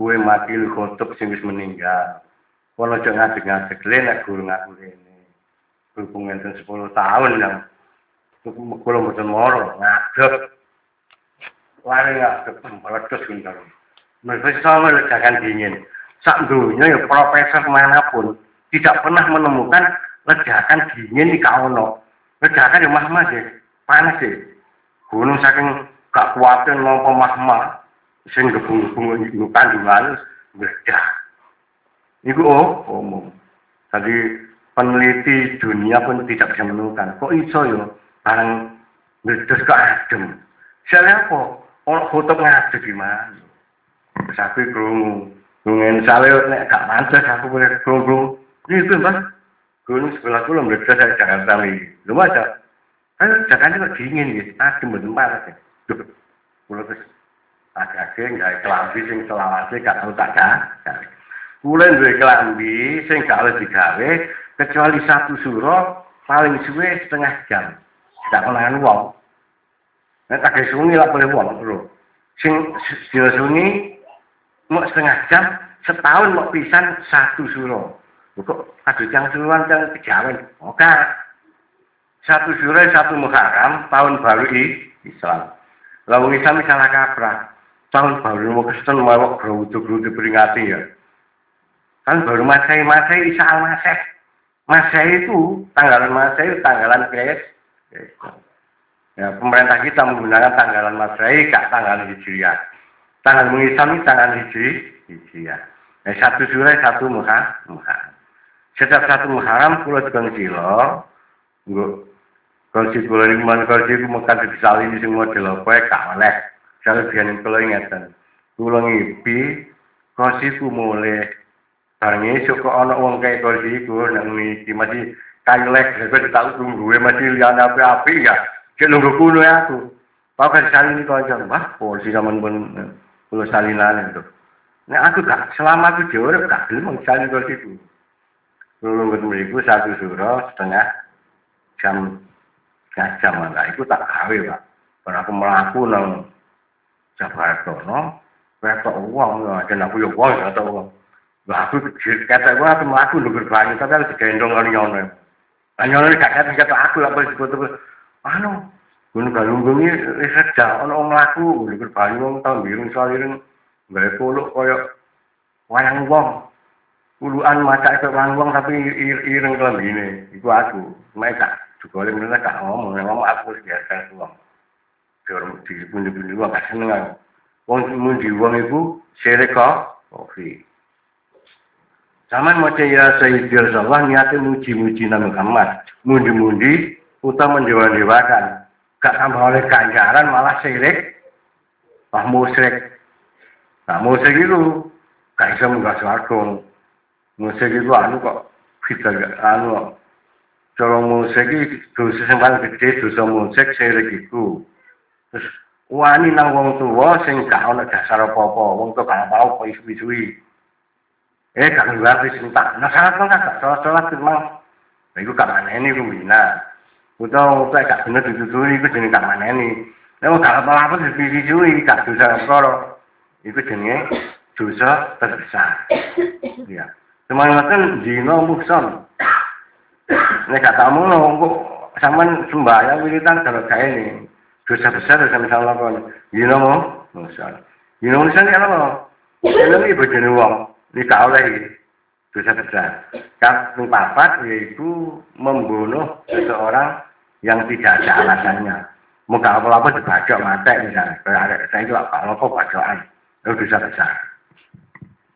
S1: Kue mati lu khotub sing wis meninggal. Kalau aja ngadeg-ngadeg le nek guru ngaku rene. Hubungan ten 10 tahun yang kula mboten moro ngadeg. Lari ngadeg meletus gunung. Mereka sama ledakan dingin. Sak dunia ya profesor mana pun tidak pernah menemukan ledakan dingin di kaono. Ledakan yang mahmah deh panas sih. Gunung saking gak kuatin mau pemahma, sing gebung-gebung iku kandungan meledak. Iku oh, omong. Tadi peneliti dunia pun tidak bisa menemukan. Kok iso yo barang meledos ke adem. Saya apa? Orang foto ngadeg gimana? Terus aku krungu. Nungen sale nek gak mantes aku boleh krungu. Ini itu mas. Gunung sebelah kula meledos saya Jakarta ini. Lumayan Kan Jakarta kok dingin gitu, adem betul panas ya. Duh, kula terus agak-agak nggak kelambi sing selawase gak tau tak gawe. Kula duwe kelambi sing gak oleh digawe kecuali satu suro paling suwe setengah jam. Gak konangan wong. Nek tak sungi lah boleh wong bro. Sing dina sungi mau setengah jam, setahun mau pisan satu suro. Kok aduh jangan suruhan jangan kejawen. Oke. Satu Zulai, satu Muharram, tahun baru i Islam. Lalu Islam misalnya kaprah. Tahun baru mau kesetan mau berwudu-wudu diperingati ya. Kan baru Masehi, Masehi Isa al-Maseh. Masehi itu, tanggalan Masehi, tanggalan Kres. Ya, pemerintah kita menggunakan tanggalan Masehi, gak tanggalan Hijriah. Tanggal mengisam tanggal Hijri, Hijriah. Ya, satu Zulai, satu Muharram. Setiap satu Muharram, pulau Tegang Silo, Kursi kula niku man kursi ku mekan disalini sing model apa ya gak oleh. Biyen kula ingeten. Kula ngipi kursi ku mulai bareng esuk kok ana wong kaya kursi iku nang niki masih kayu lek kok tau tunggu masih liyane api-api ya. Cek nunggu kuno ya aku. Pak kan salini kok aja, wah kursi zaman pun kula salinan itu. Nek aku gak selama aku jauh gak gelem salin kursi ku. Lulungut mriku satu suro setengah jam setengah jam lah. Iku tak gawe pak. Karena aku melaku nang Jabartono, ketok uang, dan aku ya uang, ketok uang. Lah aku kata gua aku melaku nunggu banyu, tapi aku digendong kali nyono. Lah nyono gak kata kata aku lah pas foto anu gunung galunggung ini kerja ono mlaku nunggu banyu wong tahun biru soal ireng gawe polo koyo wayang wong. Puluhan maca itu wayang wong tapi ireng kelambine. Iku aku. Mereka juga oleh mereka gak ngomong, ngomong aku biasa wong. Dorong di pundi-pundi wong gak seneng aku. Wong mundi wong iku sere kok kopi. Zaman maca ya Sayyidi Rasulullah niatnya muji-muji Nabi Muhammad. Mundi-mundi utama mendewa-dewakan. Gak tambah oleh ganjaran malah sirik. Wah musyrik. Nah musyrik itu gak bisa. Musyrik itu anu kok kita anu cara musyrik itu dosa yang paling gede dosa musyrik sirik itu. Terus wani nang wong tua sing gak ana dasar apa-apa. Wong tua gak tau kok isu-isui. Eh, gak ngerti sing tak. Nah, salah kan gak salah-salah memang. Nah, iku gak maneni iku bina. Utawa utawa gak bener dituturi iku jenenge gak maneni. Nek gak apa-apa dituturi gak dosa perkara. Iku jenenge dosa terbesar. Ya. Cuman ngoten dina muhson. Nek gak tamu kok sampean sembahyang wiritan kalau kae ini. Dosa besar dosa misalnya lakon. Dina muhson. Dina muhson kan apa? Ini bojone wong. tidak oleh dosa besar. Yang papat yaitu membunuh seseorang yang tidak ada alasannya. Muka apa-apa dibajak mati misalnya. Saya itu apa-apa bajakan. Itu dosa besar.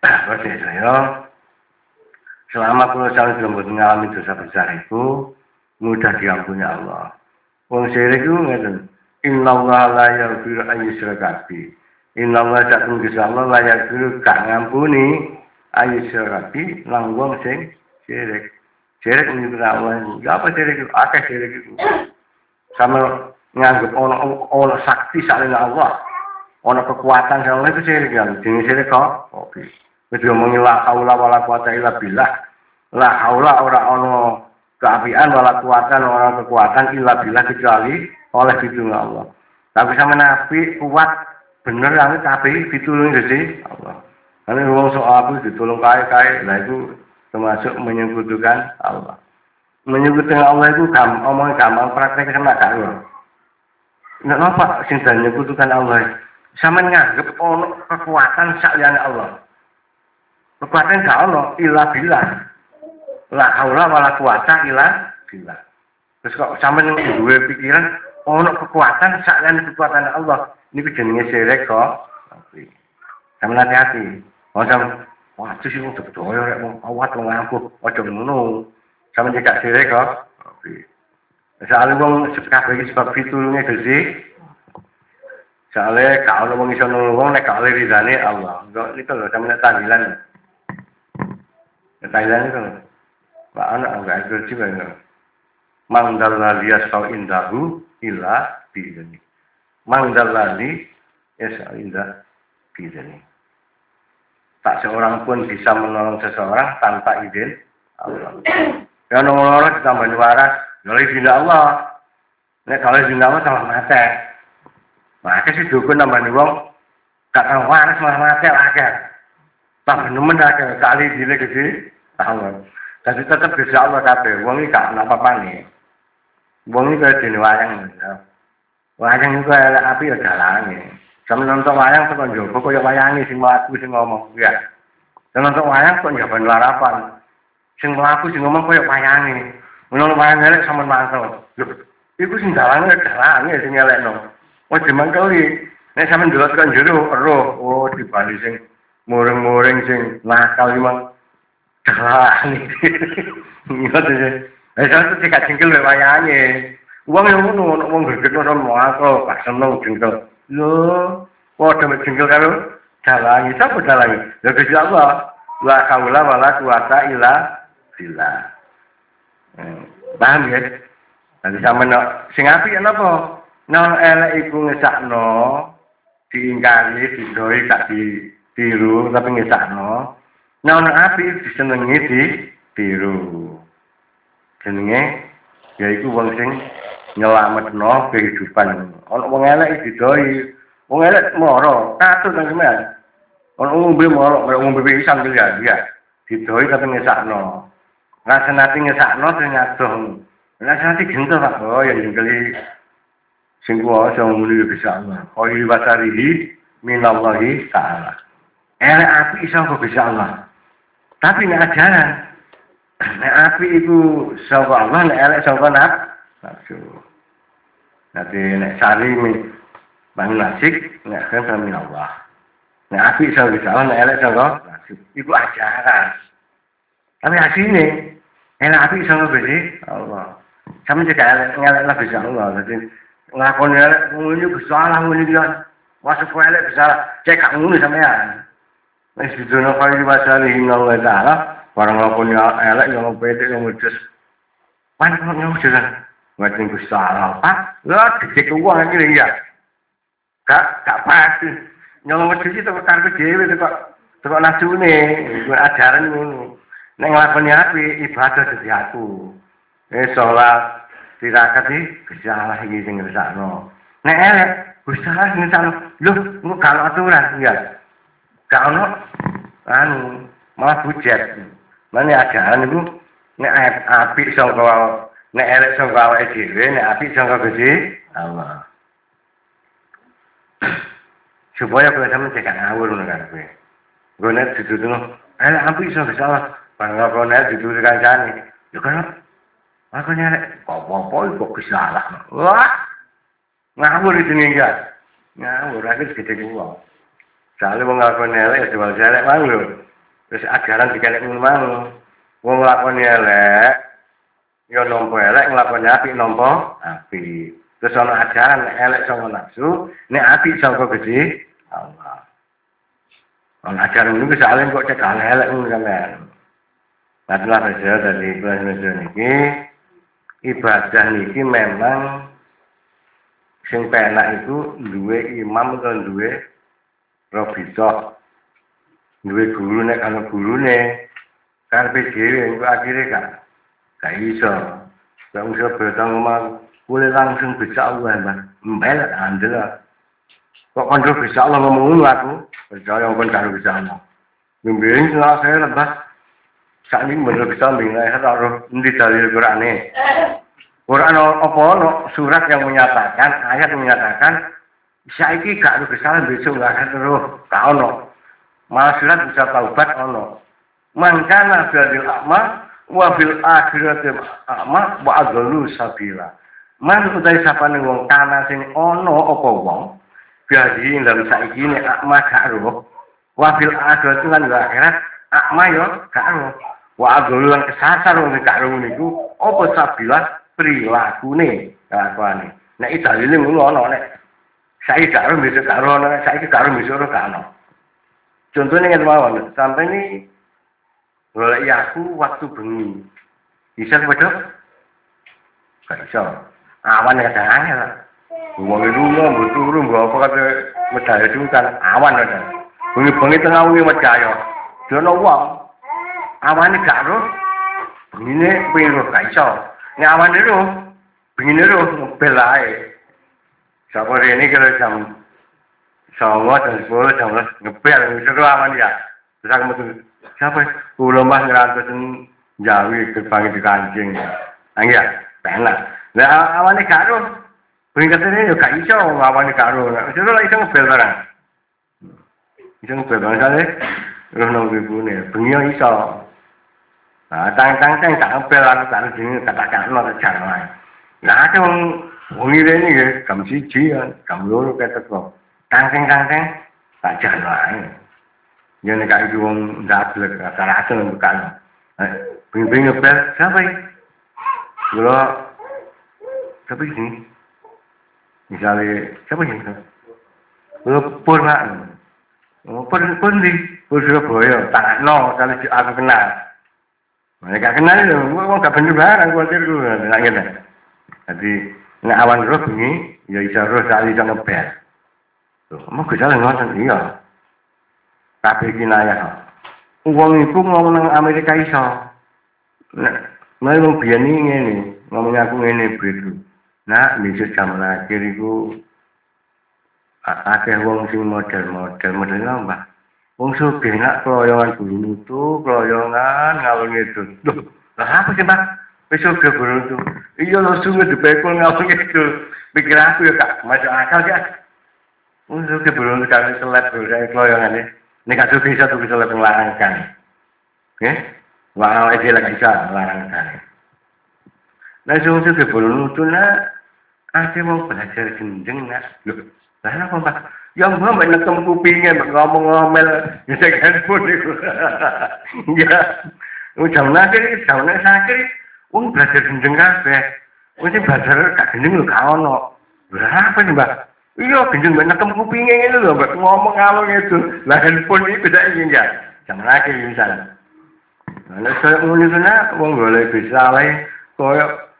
S1: Terus saya, selama puluh tahun belum mengalami dosa besar itu, mudah diampuni Allah. Wong syirik itu ngeten. Inna Allah la yaghfiru an yushraka Inna Allah tak tunggu Allah la yaghfiru gak ngampuni ayu syarabi lang wong sing syirik. Syirik Allah. Ya apa syirik itu? Akeh syirik itu. Sama nganggep ono ono sakti salin Allah. Ono kekuatan salin Allah itu syirik kan. Jenis syirik kok. Oke. Itu ngomongi la haula wala quwata illa billah. La haula ora ono keapian wala kuatan orang kekuatan illa billah kecuali oleh pitulung Allah. Tapi sama Nabi kuat bener yang tapi pitulung jadi Allah. Karena orang soal aku ditolong kaya-kaya, nah itu termasuk menyekutukan Allah. Menyekutukan Allah itu gampang, omong gampang, praktek kena lo. Nggak apa, sing dan menyekutukan Allah. Sama nganggep ono kekuatan saklian Allah. Kekuatan gak ono, ilah bilah. La haula wala kuasa ilah bilah. Terus kok sama yang dua pikiran, ono kekuatan saklian kekuatan Allah. Ini jenenge syirik kok. Sama hati-hati. Macam waduh sih udah percaya rek mau awat wong ampuh aja ngono. Sampe cekak sire kok. Soale wong kabeh iki sebab pitulunge Gusti. Soale gak ono wong iso nulung nek oleh ridane Allah. Kok niku lho sampe tahlilan. Tahlilan itu Pak anak enggak itu juga enggak. Mangdalla liyasau indahu illa bi'idni. Mangdalla li yasau indah bi'idni. Tak seorang pun bisa menolong seseorang tanpa izin Allah. Ya nolong ditambah waras, oleh izin Allah. Nek kalau izin Allah sama mati. Maka sih dukun nambah wong gak tahu waras malah mati lagi. Tambah nemen lagi kali dile gede Allah. Jadi tetap bisa Allah kabeh. Wong iki gak apa-apa nih. Wong iki dene wayang. Wayang iku api ya dalange. Sama nonton wayang kok njogo kaya wayange sing mlaku sing ngomong. Ya. Dan nonton wayang kok njaban larapan. Sing mlaku sing ngomong kaya wayange. Ngono wayang elek sama mantel. Lho, iku sing dalange dalange sing elekno. Oh dimangkeli. Nek sampean ndelok kan jero roh, oh dibali sing muring-muring sing nakal memang dalange. Ngono sih. Eh sampe cekak cingkel wayange. Wong yang ngono, wong gede ngono mau pas seneng jengkel. Lho, padha jengkel karo dalangi, sapa dalangi? Ya Gusti Allah. La haula wala quwata illa billah. Hmm. Paham ya? Nanti sama no, sing api napa? Nang elek iku ngesakno, diingkari, didoi, gak di tiru, tapi ngesakno. Nang api disenengi di tiru. Jenenge yaiku wong sing nyelametno kehidupan. Ono wong elek didoi, wong elek moro, katut nang sampean. Ono ngombe moro, ngombe pisan ya, ya. Didoi kate ngesakno. Rasanati ngesakno sing adoh. Rasanati gento Pak. Oh ya jengkeli sing kuwasa muni bisa Allah. Koi wasarihi minallahi ta'ala. Elek api iso kok bisa Allah. Tapi nek ajaran nek api itu saka Allah, nek elek saka nafsu. Nanti nek sari bang nasik, nek kan kami Allah. Nek api saka bisa Allah, nek elek saka nafsu. Iku ajaran. Tapi aslinya, elek api saka bisa Allah. Sama juga elek ngelek lah bisa Allah. Jadi ngakon elek, ngene bisa Allah, ngene dia. Masuk elek bisa cek kamu sampean. Wis didono kaya diwacani inna wa ta'ala, barang lakon ya elek yang pedek yang mudes. Pan kok ngujud kan. Ngajeng Gusti Allah, Pak. Lah dicek uang iki ya. Gak gak pas. Nyolong wedhus itu karep dhewe kok kok nasune, iku ajaran ngono. Nek nglakoni api ibadah dadi aku. Eh salat tirakat iki Gusti Allah iki sing ngersakno. Nek elek Gusti Allah ngersakno. Lho, engko kalau aturan ya. Gak anu malah bujat. Mane ajaran iku nek api sangka nek elek sangka awake dhewe, nek api sangka Gusti Allah. Supaya kowe sampe cek ngawur kan kowe. Kowe nek dituduh elek api sangka Gusti Allah, bangga nek dituduh kancane. Yo kan Aku nyarek, apa-apa kok Gusti Allah. Wah. Ngawur itu nih enggak. Ngawur akhir gede kuwi. Soalnya wong nglakoni elek ya jual elek mang lho. Terus ajaran dikelek ngono mang. Wong nglakoni elek ya nampa elek nglakoni apik nampa apik. Terus ana ajaran nek elek saka nafsu, nek apik saka Gusti Allah. Ana ajaran niku soalnya kok cek elek ngono sampean. Padahal saja dari ibadah niki ibadah niki memang sing penak itu duwe imam atau duwe Robito duwe guru nek ana gurune karepe dhewe engko akhire gak gak iso. Gak usah betang omah. Boleh langsung bisa Allah mbak mbel andel kok kontrol bisa Allah ngomong aku? Percaya kon karo bisa Allah Mimpiin salah saya lebah saat ini bener bisa bingung saya taruh di dalil Quran ini Quran apa no, surat yang menyatakan ayat menyatakan saiki gak ada kesalahan besok gak akan roh gak malah surat bisa taubat ono. Mangkana fil akma wa fil akhirati akma wa adlu sabila. Man utai sapane wong kana sing ono apa wong biadi dalam saiki nek akma gak wa fil akhirati lan akhirat akma yo gak roh wa adlu lan kesasar wong gak roh niku apa sabila prilakune kelakuane nek dalile ngono ono nek saya karo besok karo ana saya karo besok ora kano contohnya ngene mawon sampai ini golek aku waktu bengi. Bisa gak iso awan kadang angel wong itu mbok turu mbok apa kate medhaya kan awan ada bengi-bengi tengah wengi medhaya dono wong awane gak ro bengine piro? Gak iso. Nek awane ro bengine ro bel ae Sapa ini kalau jam songo jam sepuluh jam belas ngebel itu aman ya. Terus aku metu siapa? Kulo mah ngerantus jawi gerbang di kancing. Angin ya, penak. Nah awan ini karo. Peringkat ini juga iso awan ini karo. Itu lah iso ngebel barang. Iso ngebel barang kali. Terus nunggu ibu nih, bengi iso. Nah, tang-tang-tang tak ngebel aku tak sini katakan cara lain. Nah, ada Wengi rene nggih, jam siji ya, jam loro ketek kok. Kangkeng-kangkeng tak jalan wae. Ya nek iki wong ndablek rasa-rasa nang bekan. Ping-ping ngepel, siapa ini? Kula siapa ini? Misalnya, siapa ini? Kula pur mak. Oh, pur di, pur Surabaya, tak no, kalau aku kenal. Mereka kenal itu, gua gak bener barang, gua gua, nggak gitu. Jadi, Nek awan roh bengi, ya iso roh sak iso ngebel. Loh, mau gejala ngoten iya. Kabeh kinayah. Wong iku ngomong nang Amerika iso. Nah, mulai wong biyen iki ngene, ngomong aku ngene begitu. Nah, besok jam akhir iku akeh wong sing model-model model apa? Wong sugih nak keloyongan guru nutu, keloyongan ngalung itu. Lah apa sih, Pak? Wis sugih guru nutu. Iya lho sungguh dipekul ngalung itu. Pikir aku ya kak, masuk akal ya. Wong sugih guru nutu kali seleb keloyongan ini. Ini gak sugih bisa tuh seleb ngelangkan. Oke? Wah, aja lagi bisa ngelangkan. Nah, sungguh sugih guru nutu nak Ate mau belajar gendeng nak. Loh, lah apa Pak? Ya mbak mbak nekem kupingnya mbak ngomong ngomel bisa handphone itu. Ya, jam nakir, jam nakir. Wong belajar gendeng kabeh. Wong belajar gak gendeng lho gak ono. Lah apa nih mbak? Iya gendeng mbak nekem kupingnya ini lho mbak ngomong ngomong itu. Lah handphone ini beda ini enggak. Jam nakir misalnya. Nah, saya itu nak, wong boleh bisa lah, koyok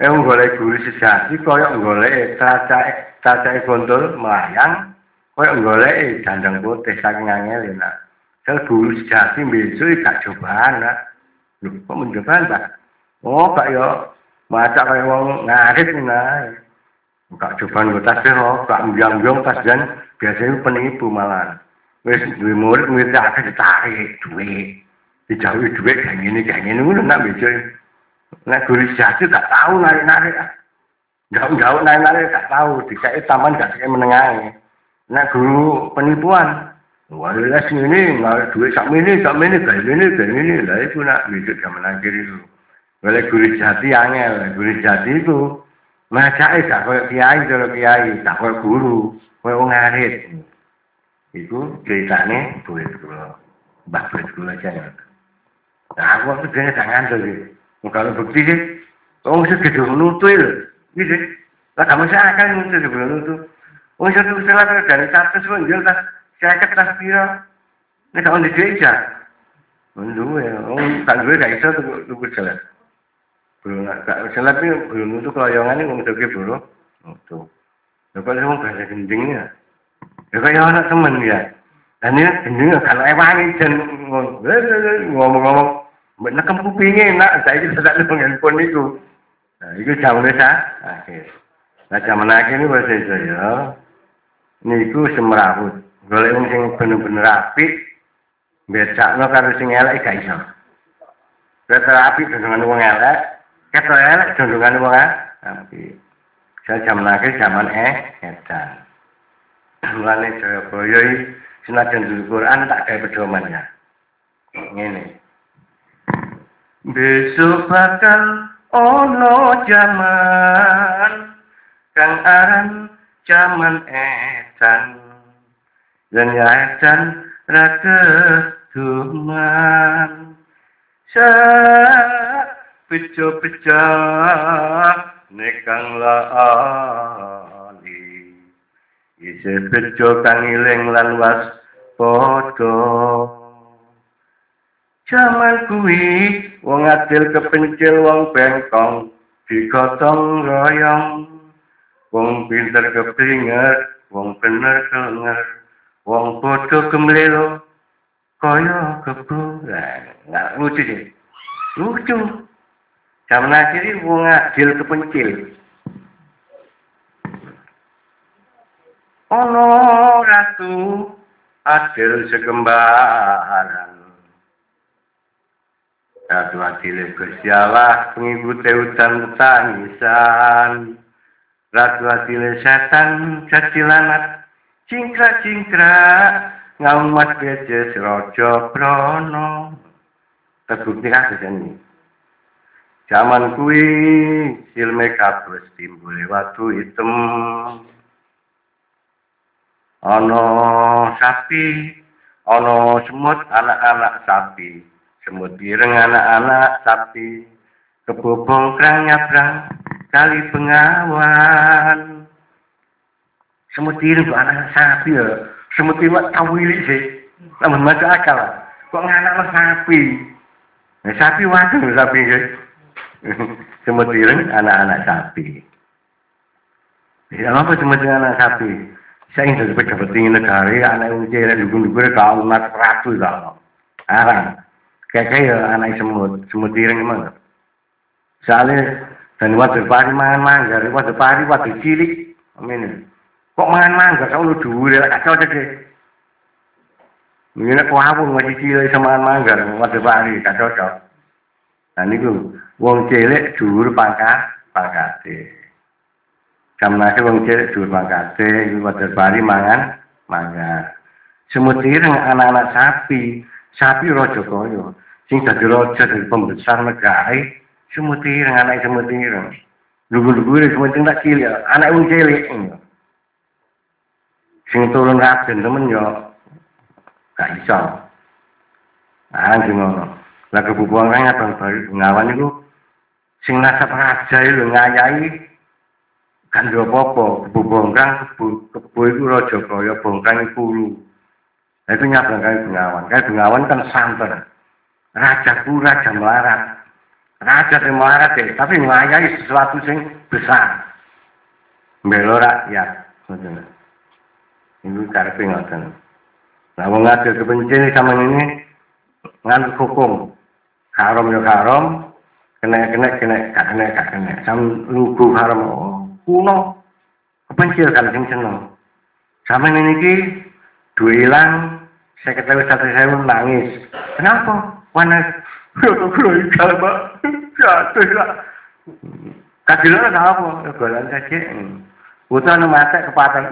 S1: Eh golek guru sejati kaya golek cacahe cacahe gondol melayang kaya golek dandang putih saking angel nak. Sel guru sejati besok gak cobaan. Lho kok mencobaan Pak? Oh Pak yo maca kaya wong ngarit nah. Gak cobaan kok tasbih kok gak mbyang-mbyang tas jan biasanya penipu malah. Wis duwe murid murid akeh ditarik duit. Dijauhi duit kayak gini kayak gini ngono nak besok. Nek guru sejati tak tahu narik-narik. Jauh-jauh narik-narik tak tahu. Dikai taman gak sekali menengah. Nek guru penipuan. Les ini, duit sak ini, sak ini, kayak ini, kayak ini. Lah itu nak wujud zaman akhir itu. Oleh guru jati angel, guru jati itu. Macai gak kaya kiai, kalau kiai, gak kaya guru, kaya wong. Itu ceritanya duit kula. Mbak duit kula aja. Nah, aku waktu dia jangan tuh. Kalau bukti sih, orang sih gede nutu itu, gitu. Lah kamu sih akan nutu sebelum nutu. Orang sih tuh salah dari satu pun jual tas, saya cek tas piro. Ini kamu di gereja. Ya, orang tak gue gak bisa tuh tuh jalan. Belum gak salah tapi belum nutu keloyongan ini orang tuh bro. Nutu. Lalu kalau orang bahasa gendingnya, ya kayak anak temen ya. Dan ini gendingnya kalau ewangi dan ngomong-ngomong Mbak nekem kupinge nak saiki sak nang handphone niku. Nah, iku jamane sa akhir. Nah, jaman akhir ini bahasa itu ya. Niku semrawut. Golek wong sing bener-bener apik. Bedakno karo sing elek gak iso. Apik dengan wong elek, ketok elek dengan wong apik. Saya jaman akhir jaman eh edan. Mulane Jayabaya iki senajan Quran tak gawe pedoman ya. Ngene. Besok bakal ono zaman kang aran zaman edan dan ya edan rake duman sa bejo-bejo nekang lali. Isi bejo kang iling lan was podo Jaman kuwi wong adil kepencil wong bengkong digotong royong. Wong pinter kepringer wong bener kenger. Wong bodoh kemlelo kaya kebu nggak lucu sih. Lucu zaman akhir wong adil kepencil ono ratu adil segembaran Ratu Adile Gusti Allah udan tangisan. Ratu Adile setan jadi lanat cingkra-cingkra ngaumat bejes rojo brono. Terbukti kasus ini. Zaman kui silme kabus timbul watu hitam. Ono sapi, ono semut anak-anak sapi. Semut ireng anak-anak sapi. Kebobong kerang nyabrang kali pengawan. Semut ireng tuh anak sapi ya? Semut ireng kawili sih. Namun masuk akal. Kok nganak sapi? Nah, sapi waduh sapi sih semut ireng anak-anak sapi ya apa semut ireng anak sapi saya ingin jadi pejabat tinggi negara anak yang kira dukung-dukung kalau anak ratu kalau arang Kayak ya anak semut, semut ireng emang. Soalnya dan wadah pari mangan manggar, wadah pari wadah cilik. Amin. Kok mangan manggar kau lu ya kacau deh. Ngene kok awung masih cilik sama mangan manggar, wadah pari kacau cocok. Nah niku wong cilik dhuwur pangkat pangkate. Kamnase wong cilik dhuwur pangkate, iku wadah pari mangan manggar. Semut ireng anak-anak sapi, sapi rojo koyo. Sing dadi rojo dari pembesar negara, semut ireng anak semut ireng. Lugu-lugu semut tak cilik, anak wong cilik. Sing turun raden temen yo gak iso. Ah ngono. Lah kebubuhan kan baru ngawan itu sing nasab raja itu ngayahi kan yo apa-apa kebubongkang kebu, kebu itu raja kaya bongkang iku Nah, itu nyabang kali Bengawan. Kali Bengawan kan santer. Raja ku raja melarat. Raja yang melarat deh, tapi ngayai sesuatu yang besar. Belo rakyat. Ini cara pengotan. Nah, mau ngadil kebencian sama ini, ngantuk hukum. Haram ya haram, kena kena kena gak kena gak kena. Sam lugu haram, oh, kuno. Kebencian kan sing seneng. Sama ini ki, dua hilang, saya ketahui satu saya nangis. Kenapa? Mana? Kalau ikan mbak, jatuh lah. Kajilan ada apa? Golan saja. Utuh anu mata kepatan.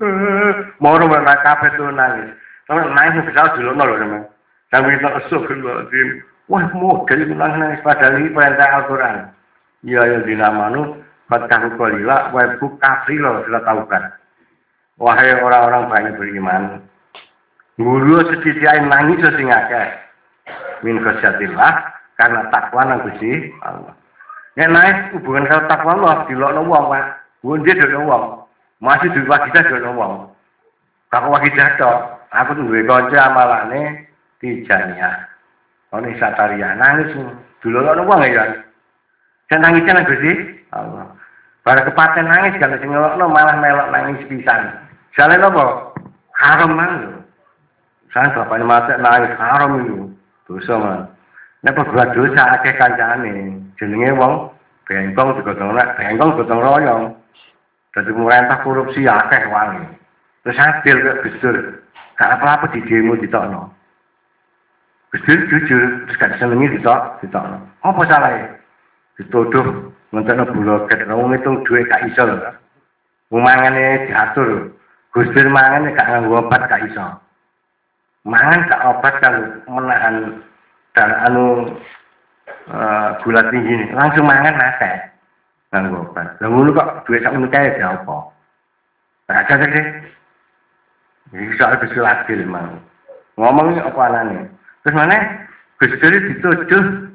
S1: Mau rumah kafe tuh nangis. Tapi nangis bisa dulu nol teman. Kami tak esok keluar Wah, jadi menang nangis padahal ini perintah Al-Quran. Ya, ya, dinamanu. Fatkahu kolila, waibu kafri loh, sudah tahu kan. Wahai orang-orang banyak beriman, Guru sedisiain nangis sing akeh. Min khasyatillah karena takwa nang Gusti Allah. Nek naik hubungan karo takwa Allah dilokno wong, Pak. Wonde dhewe wong. Masih duwe wakidah dhewe wong. Kako wakidah tok. Aku duwe kanca amalane tijaniah. Ono sataria nangis dilokno wong ya. Saya nangis nang Gusti Allah. Pada kepaten nangis kalau sing malah melok nangis pisan. Jale napa? Haram mang. Kan bapaknya mati nangis haram itu. Dosa man. Nek berbuat dosa akeh kancane. Jenenge wong bengkong digotong nek bengkong gotong royong. Dadi pemerintah korupsi akeh wangi. Terus adil kok Gusdur. Gak apa-apa di demo ditokno. Gusdur jujur gak senengi ditok ditokno. Apa salahnya? Dituduh ngentekno buloket wong itu duwe gak iso lho. Wong mangane diatur. Gusdur mangane gak nganggo obat gak iso mangan tak obat kalau menahan dan anu uh, gula tinggi ini langsung mangan nase dan obat dan ngono kok duit sak menika ya apa ada deh ini soal Gusti Adil mang ngomong apa anane terus mana Gusti dituduh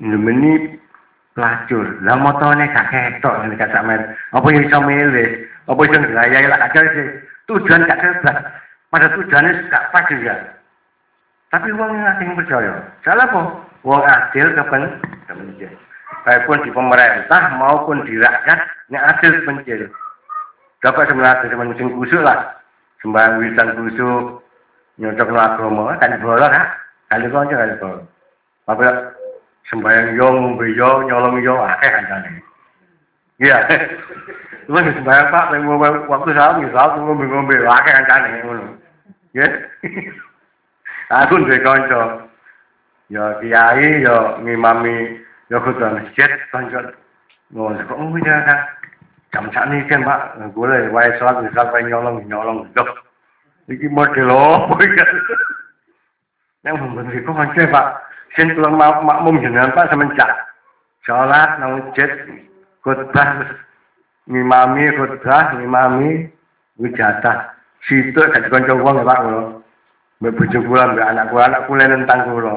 S1: nemeni pelacur lah motone gak ketok ini kata mer apa yang iso milih apa iso ngrayai lah kacau sih tujuan gak jelas pada tujuannya gak pas juga. Tapi uang yang asing percaya. Salah kok. Uang adil kapan? Baik pun di pemerintah maupun di rakyat, ini adil pencil. Dapat sebenarnya teman sing kusuk lah. Sembarang wiritan kusuk, nyocok agama, kan bola kan? Kali aja kali kau. Apa sembahyang yo, ngombe yo, nyolong yo, akeh kan Iya. Cuma sembahyang pak, waktu saya, misal ngombe-ngombe, akeh kan ngono. Ya. Aku duwe kanca. Ya kiai ya ngimami ya kudu masjid kanca. Ngono kok oh ya. Jam sakni kan Pak, boleh wae salat bisa nyolong nyolong. Iki model opo iki? Yang memberi kok kanca Pak. Sen kula makmum jenengan Pak semenjak salat nang masjid khotbah ngimami khotbah ngimami wijatah situ gak kanca wong ya Pak kula. Mbek bojo kula mbek anak kula, anak kula nentang kula.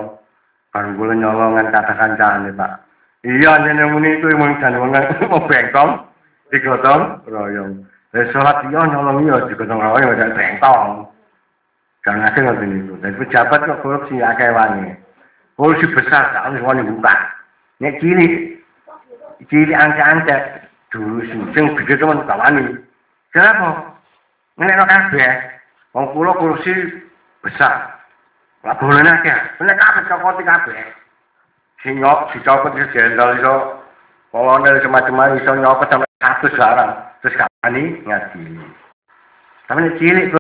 S1: Kan kula nyolongan kata kancane Pak. Iya nyene muni itu mung jan wong mau bengkong digotong royong. Wis salat iya nyolong iya digotong royong dak bengkong. Jangan ngasih ngoten niku. Dan pejabat kok korupsi akeh wani. Korupsi besar gak ono wani buka. Nek cilik cilik angka-angka dulu sing gede teman gak wani. Kenapa? Ngene kabeh. Wong kula kursi besar. Lah boleh akeh. Nek kabeh cokoti kabeh. si nyok si copot si jenderal iso kolonel macam-macam iso nyopot sampai satu sekarang terus kapan nih ngaji tapi cilik